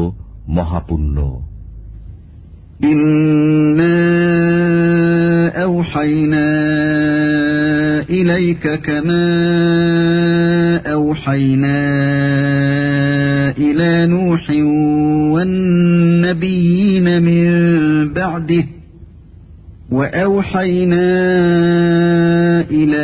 মহাপুণ্য أوحينا إليك كما أوحينا
إلى نوح والنبيين من بعده وأوحينا إلى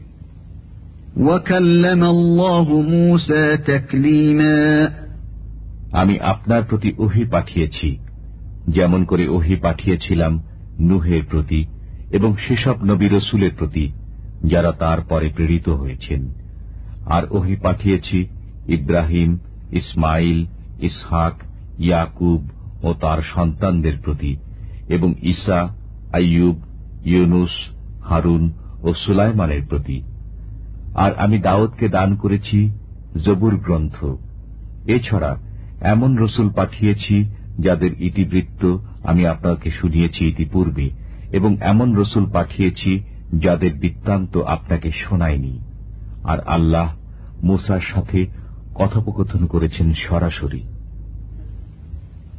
আমি আপনার প্রতি ওহি পাঠিয়েছি যেমন করে ওহি পাঠিয়েছিলাম নুহের প্রতি এবং সেসব নবী রসুলের প্রতি যারা তার পরে প্রেরিত হয়েছেন আর ওহি পাঠিয়েছি ইব্রাহিম ইসমাইল ইসহাক ইয়াকুব ও তার সন্তানদের প্রতি এবং ঈসা আইয়ুব ইউনুস হারুন ও সুলাইমানের প্রতি আর আমি দাউদকে দান করেছি জবুর গ্রন্থ এছাড়া এমন রসুল পাঠিয়েছি যাদের ইতিবৃত্ত আমি আপনাকে শুনিয়েছি ইতিপূর্বে এবং এমন রসুল পাঠিয়েছি যাদের বৃত্তান্ত আপনাকে শোনায়নি আর আল্লাহ মোসার সাথে কথোপকথন করেছেন সরাসরি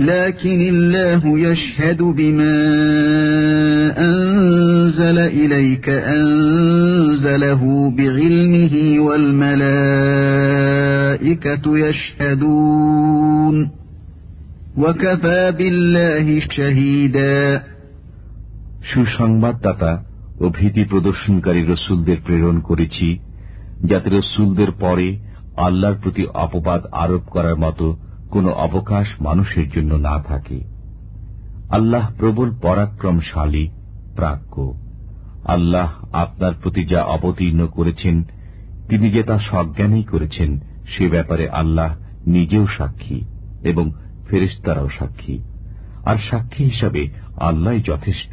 لكن الله يشهد بما أنزل إليك أنزله بعلمه والملائكة يشهدون وكفى بالله شهيدا
সুসংবাদদাতা ও ভীতি প্রদর্শনকারী রসুলদের প্রেরণ করেছি যাতে রসুলদের পরে আল্লাহর প্রতি অপবাদ আরোপ করার মতো কোন অবকাশ মানুষের জন্য না থাকে আল্লাহ প্রবল পরাক্রমশালী প্রাজ্ঞ আল্লাহ আপনার প্রতি যা অবতীর্ণ করেছেন তিনি যে তা সজ্ঞানেই করেছেন সে ব্যাপারে আল্লাহ নিজেও সাক্ষী এবং ফেরিস্তারাও সাক্ষী আর সাক্ষী হিসাবে আল্লাহ যথেষ্ট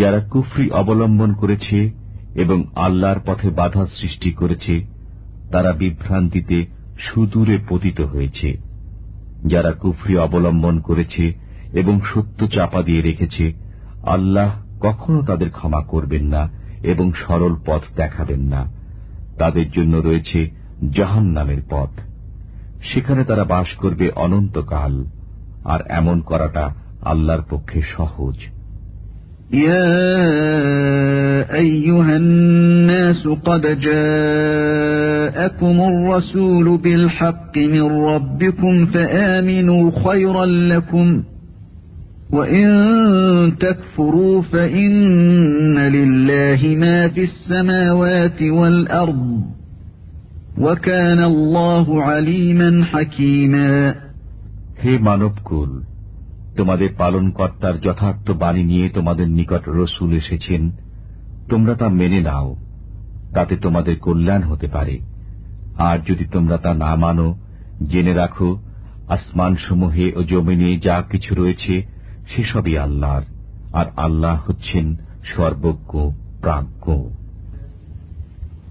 যারা কুফরি অবলম্বন করেছে এবং আল্লাহর পথে বাধা সৃষ্টি করেছে তারা বিভ্রান্তিতে সুদূরে পতিত হয়েছে যারা কুফরি অবলম্বন করেছে এবং সত্য চাপা দিয়ে রেখেছে আল্লাহ কখনো তাদের ক্ষমা করবেন না এবং সরল পথ দেখাবেন না তাদের জন্য রয়েছে জাহান নামের পথ সেখানে তারা বাস করবে অনন্তকাল আর এমন করাটা আল্লাহর পক্ষে সহজ
يا أيها الناس قد جاءكم الرسول بالحق من ربكم فآمنوا خيرا لكم وإن تكفروا فإن لله ما في السماوات والأرض হে
মানব কুল তোমাদের পালন কর্তার যথার্থ বাণী নিয়ে তোমাদের নিকট রসুল এসেছেন তোমরা তা মেনে নাও তাতে তোমাদের কল্যাণ হতে পারে আর যদি তোমরা তা না মানো জেনে রাখো আসমানসমূহে ও জমিনে যা কিছু রয়েছে সেসবই আল্লাহর আর আল্লাহ হচ্ছেন সর্বজ্ঞ প্রাজ্ঞ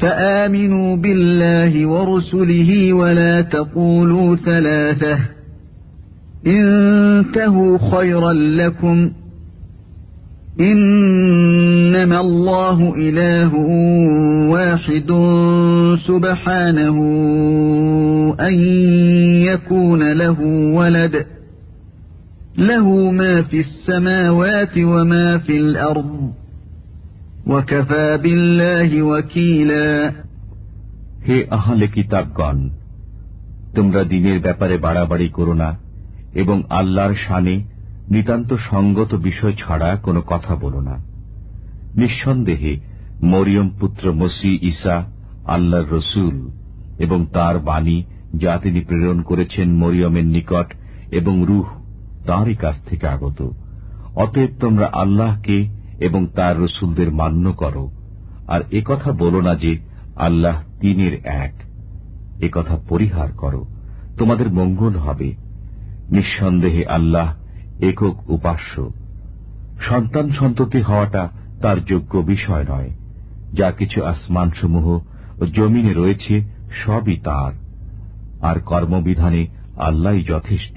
فآمنوا بالله ورسله ولا تقولوا ثلاثة انتهوا خيرا لكم إنما الله إله واحد سبحانه أن يكون له ولد له ما في السماوات وما في الأرض হে
আহলে কিতাবগণ তোমরা দিনের ব্যাপারে বাড়াবাড়ি করো না এবং আল্লাহর শানে নিতান্ত সঙ্গত বিষয় ছাড়া কোনো কথা বলো না নিঃসন্দেহে মরিয়ম পুত্র মসি ইসা আল্লাহর রসুল এবং তার বাণী যা তিনি প্রেরণ করেছেন মরিয়মের নিকট এবং রুহ তাঁরই কাছ থেকে আগত অতএব তোমরা আল্লাহকে এবং তার রসুলদের মান্য করো আর কথা বলো না যে আল্লাহ তিনের এক কথা পরিহার করো তোমাদের মঙ্গল হবে নিঃসন্দেহে আল্লাহ একক উপাস্য সন্তান সন্ততি হওয়াটা তার যোগ্য বিষয় নয় যা কিছু আসমানসমূহ ও জমিনে রয়েছে সবই তার আর কর্মবিধানে আল্লাহ যথেষ্ট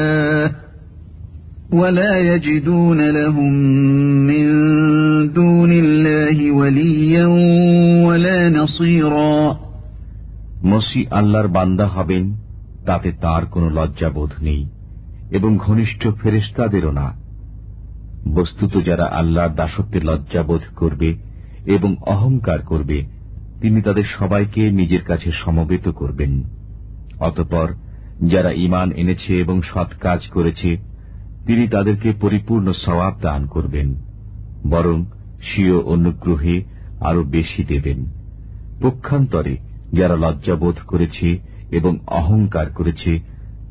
মসি আল্লাহর
বান্দা হবেন তাতে তার কোন লজ্জাবোধ নেই এবং ঘনিষ্ঠ ফেরেস্তাদেরও না বস্তুত যারা আল্লাহর দাসত্বে লজ্জাবোধ করবে এবং অহংকার করবে তিনি তাদের সবাইকে নিজের কাছে সমবেত করবেন অতপর যারা ইমান এনেছে এবং সৎ কাজ করেছে তিনি তাদেরকে পরিপূর্ণ সওয়াব দান করবেন বরং স্বীয় অনুগ্রহে আরো বেশি দেবেন পক্ষান্তরে যারা লজ্জাবোধ করেছে এবং অহংকার করেছে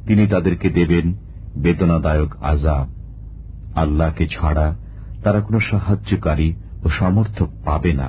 তিনি তাদেরকে দেবেন বেদনাদায়ক আজাব আল্লাহকে ছাড়া তারা কোন সাহায্যকারী ও সমর্থক পাবে না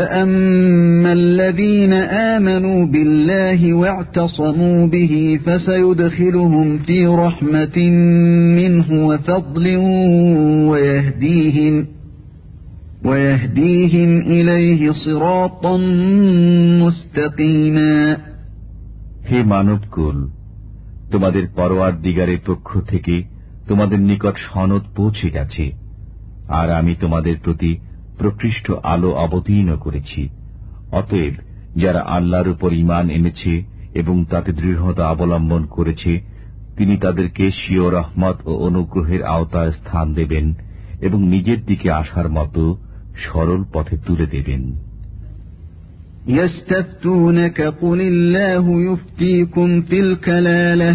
فأما الذين آمنوا بالله واعتصموا به فسيدخلهم في رحمة منه وفضل ويهديهم ويهديهم
إليه صراطا مستقيما হে মানবকুল তোমাদের পরোয়ার দিগারের পক্ষ থেকে তোমাদের নিকট সনদ পৌঁছে গেছে আর আমি তোমাদের প্রতি প্রকৃষ্ট আলো অবতীর্ণ করেছি অতএব যারা আল্লাহর উপর ইমান এনেছে এবং তাতে দৃঢ়তা অবলম্বন করেছে তিনি তাদেরকে শিও রহমত ও অনুগ্রহের আওতায় স্থান দেবেন এবং নিজের দিকে আসার মতো সরল পথে তুলে দেবেন
يستفتونك قل الله يفتيكم في الكلاله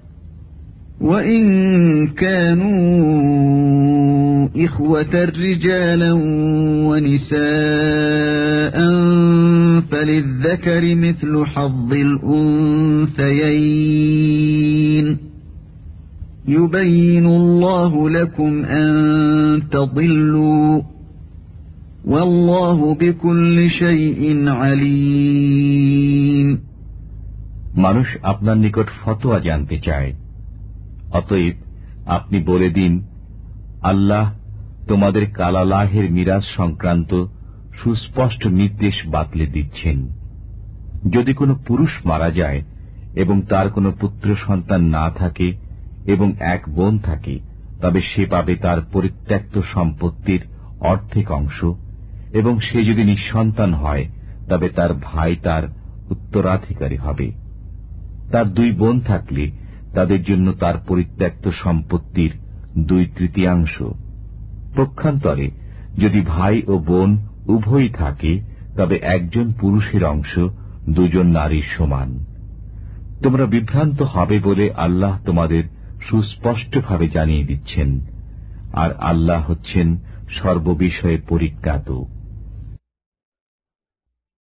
وإن كانوا إخوة رجالا ونساء فللذكر مثل حظ الأنثيين يبين الله لكم أن تضلوا والله بكل شيء عليم
মানুষ আপনার নিকট ফতোয়া জানতে চায় অতএব আপনি বলে দিন আল্লাহ তোমাদের কালালাহের মিরাজ সংক্রান্ত সুস্পষ্ট নির্দেশ বাতলে দিচ্ছেন যদি কোনো পুরুষ মারা যায় এবং তার কোনো পুত্র সন্তান না থাকে এবং এক বোন থাকে তবে সে পাবে তার পরিত্যক্ত সম্পত্তির অর্ধেক অংশ এবং সে যদি নিঃসন্তান হয় তবে তার ভাই তার উত্তরাধিকারী হবে তার দুই বোন থাকলে তাদের জন্য তার পরিত্যক্ত সম্পত্তির দুই তৃতীয়াংশ পক্ষান্তরে যদি ভাই ও বোন উভয়ই থাকে তবে একজন পুরুষের অংশ দুজন নারীর সমান তোমরা বিভ্রান্ত হবে বলে আল্লাহ তোমাদের সুস্পষ্টভাবে জানিয়ে দিচ্ছেন আর আল্লাহ হচ্ছেন সর্ববিষয়ে পরিজ্ঞাত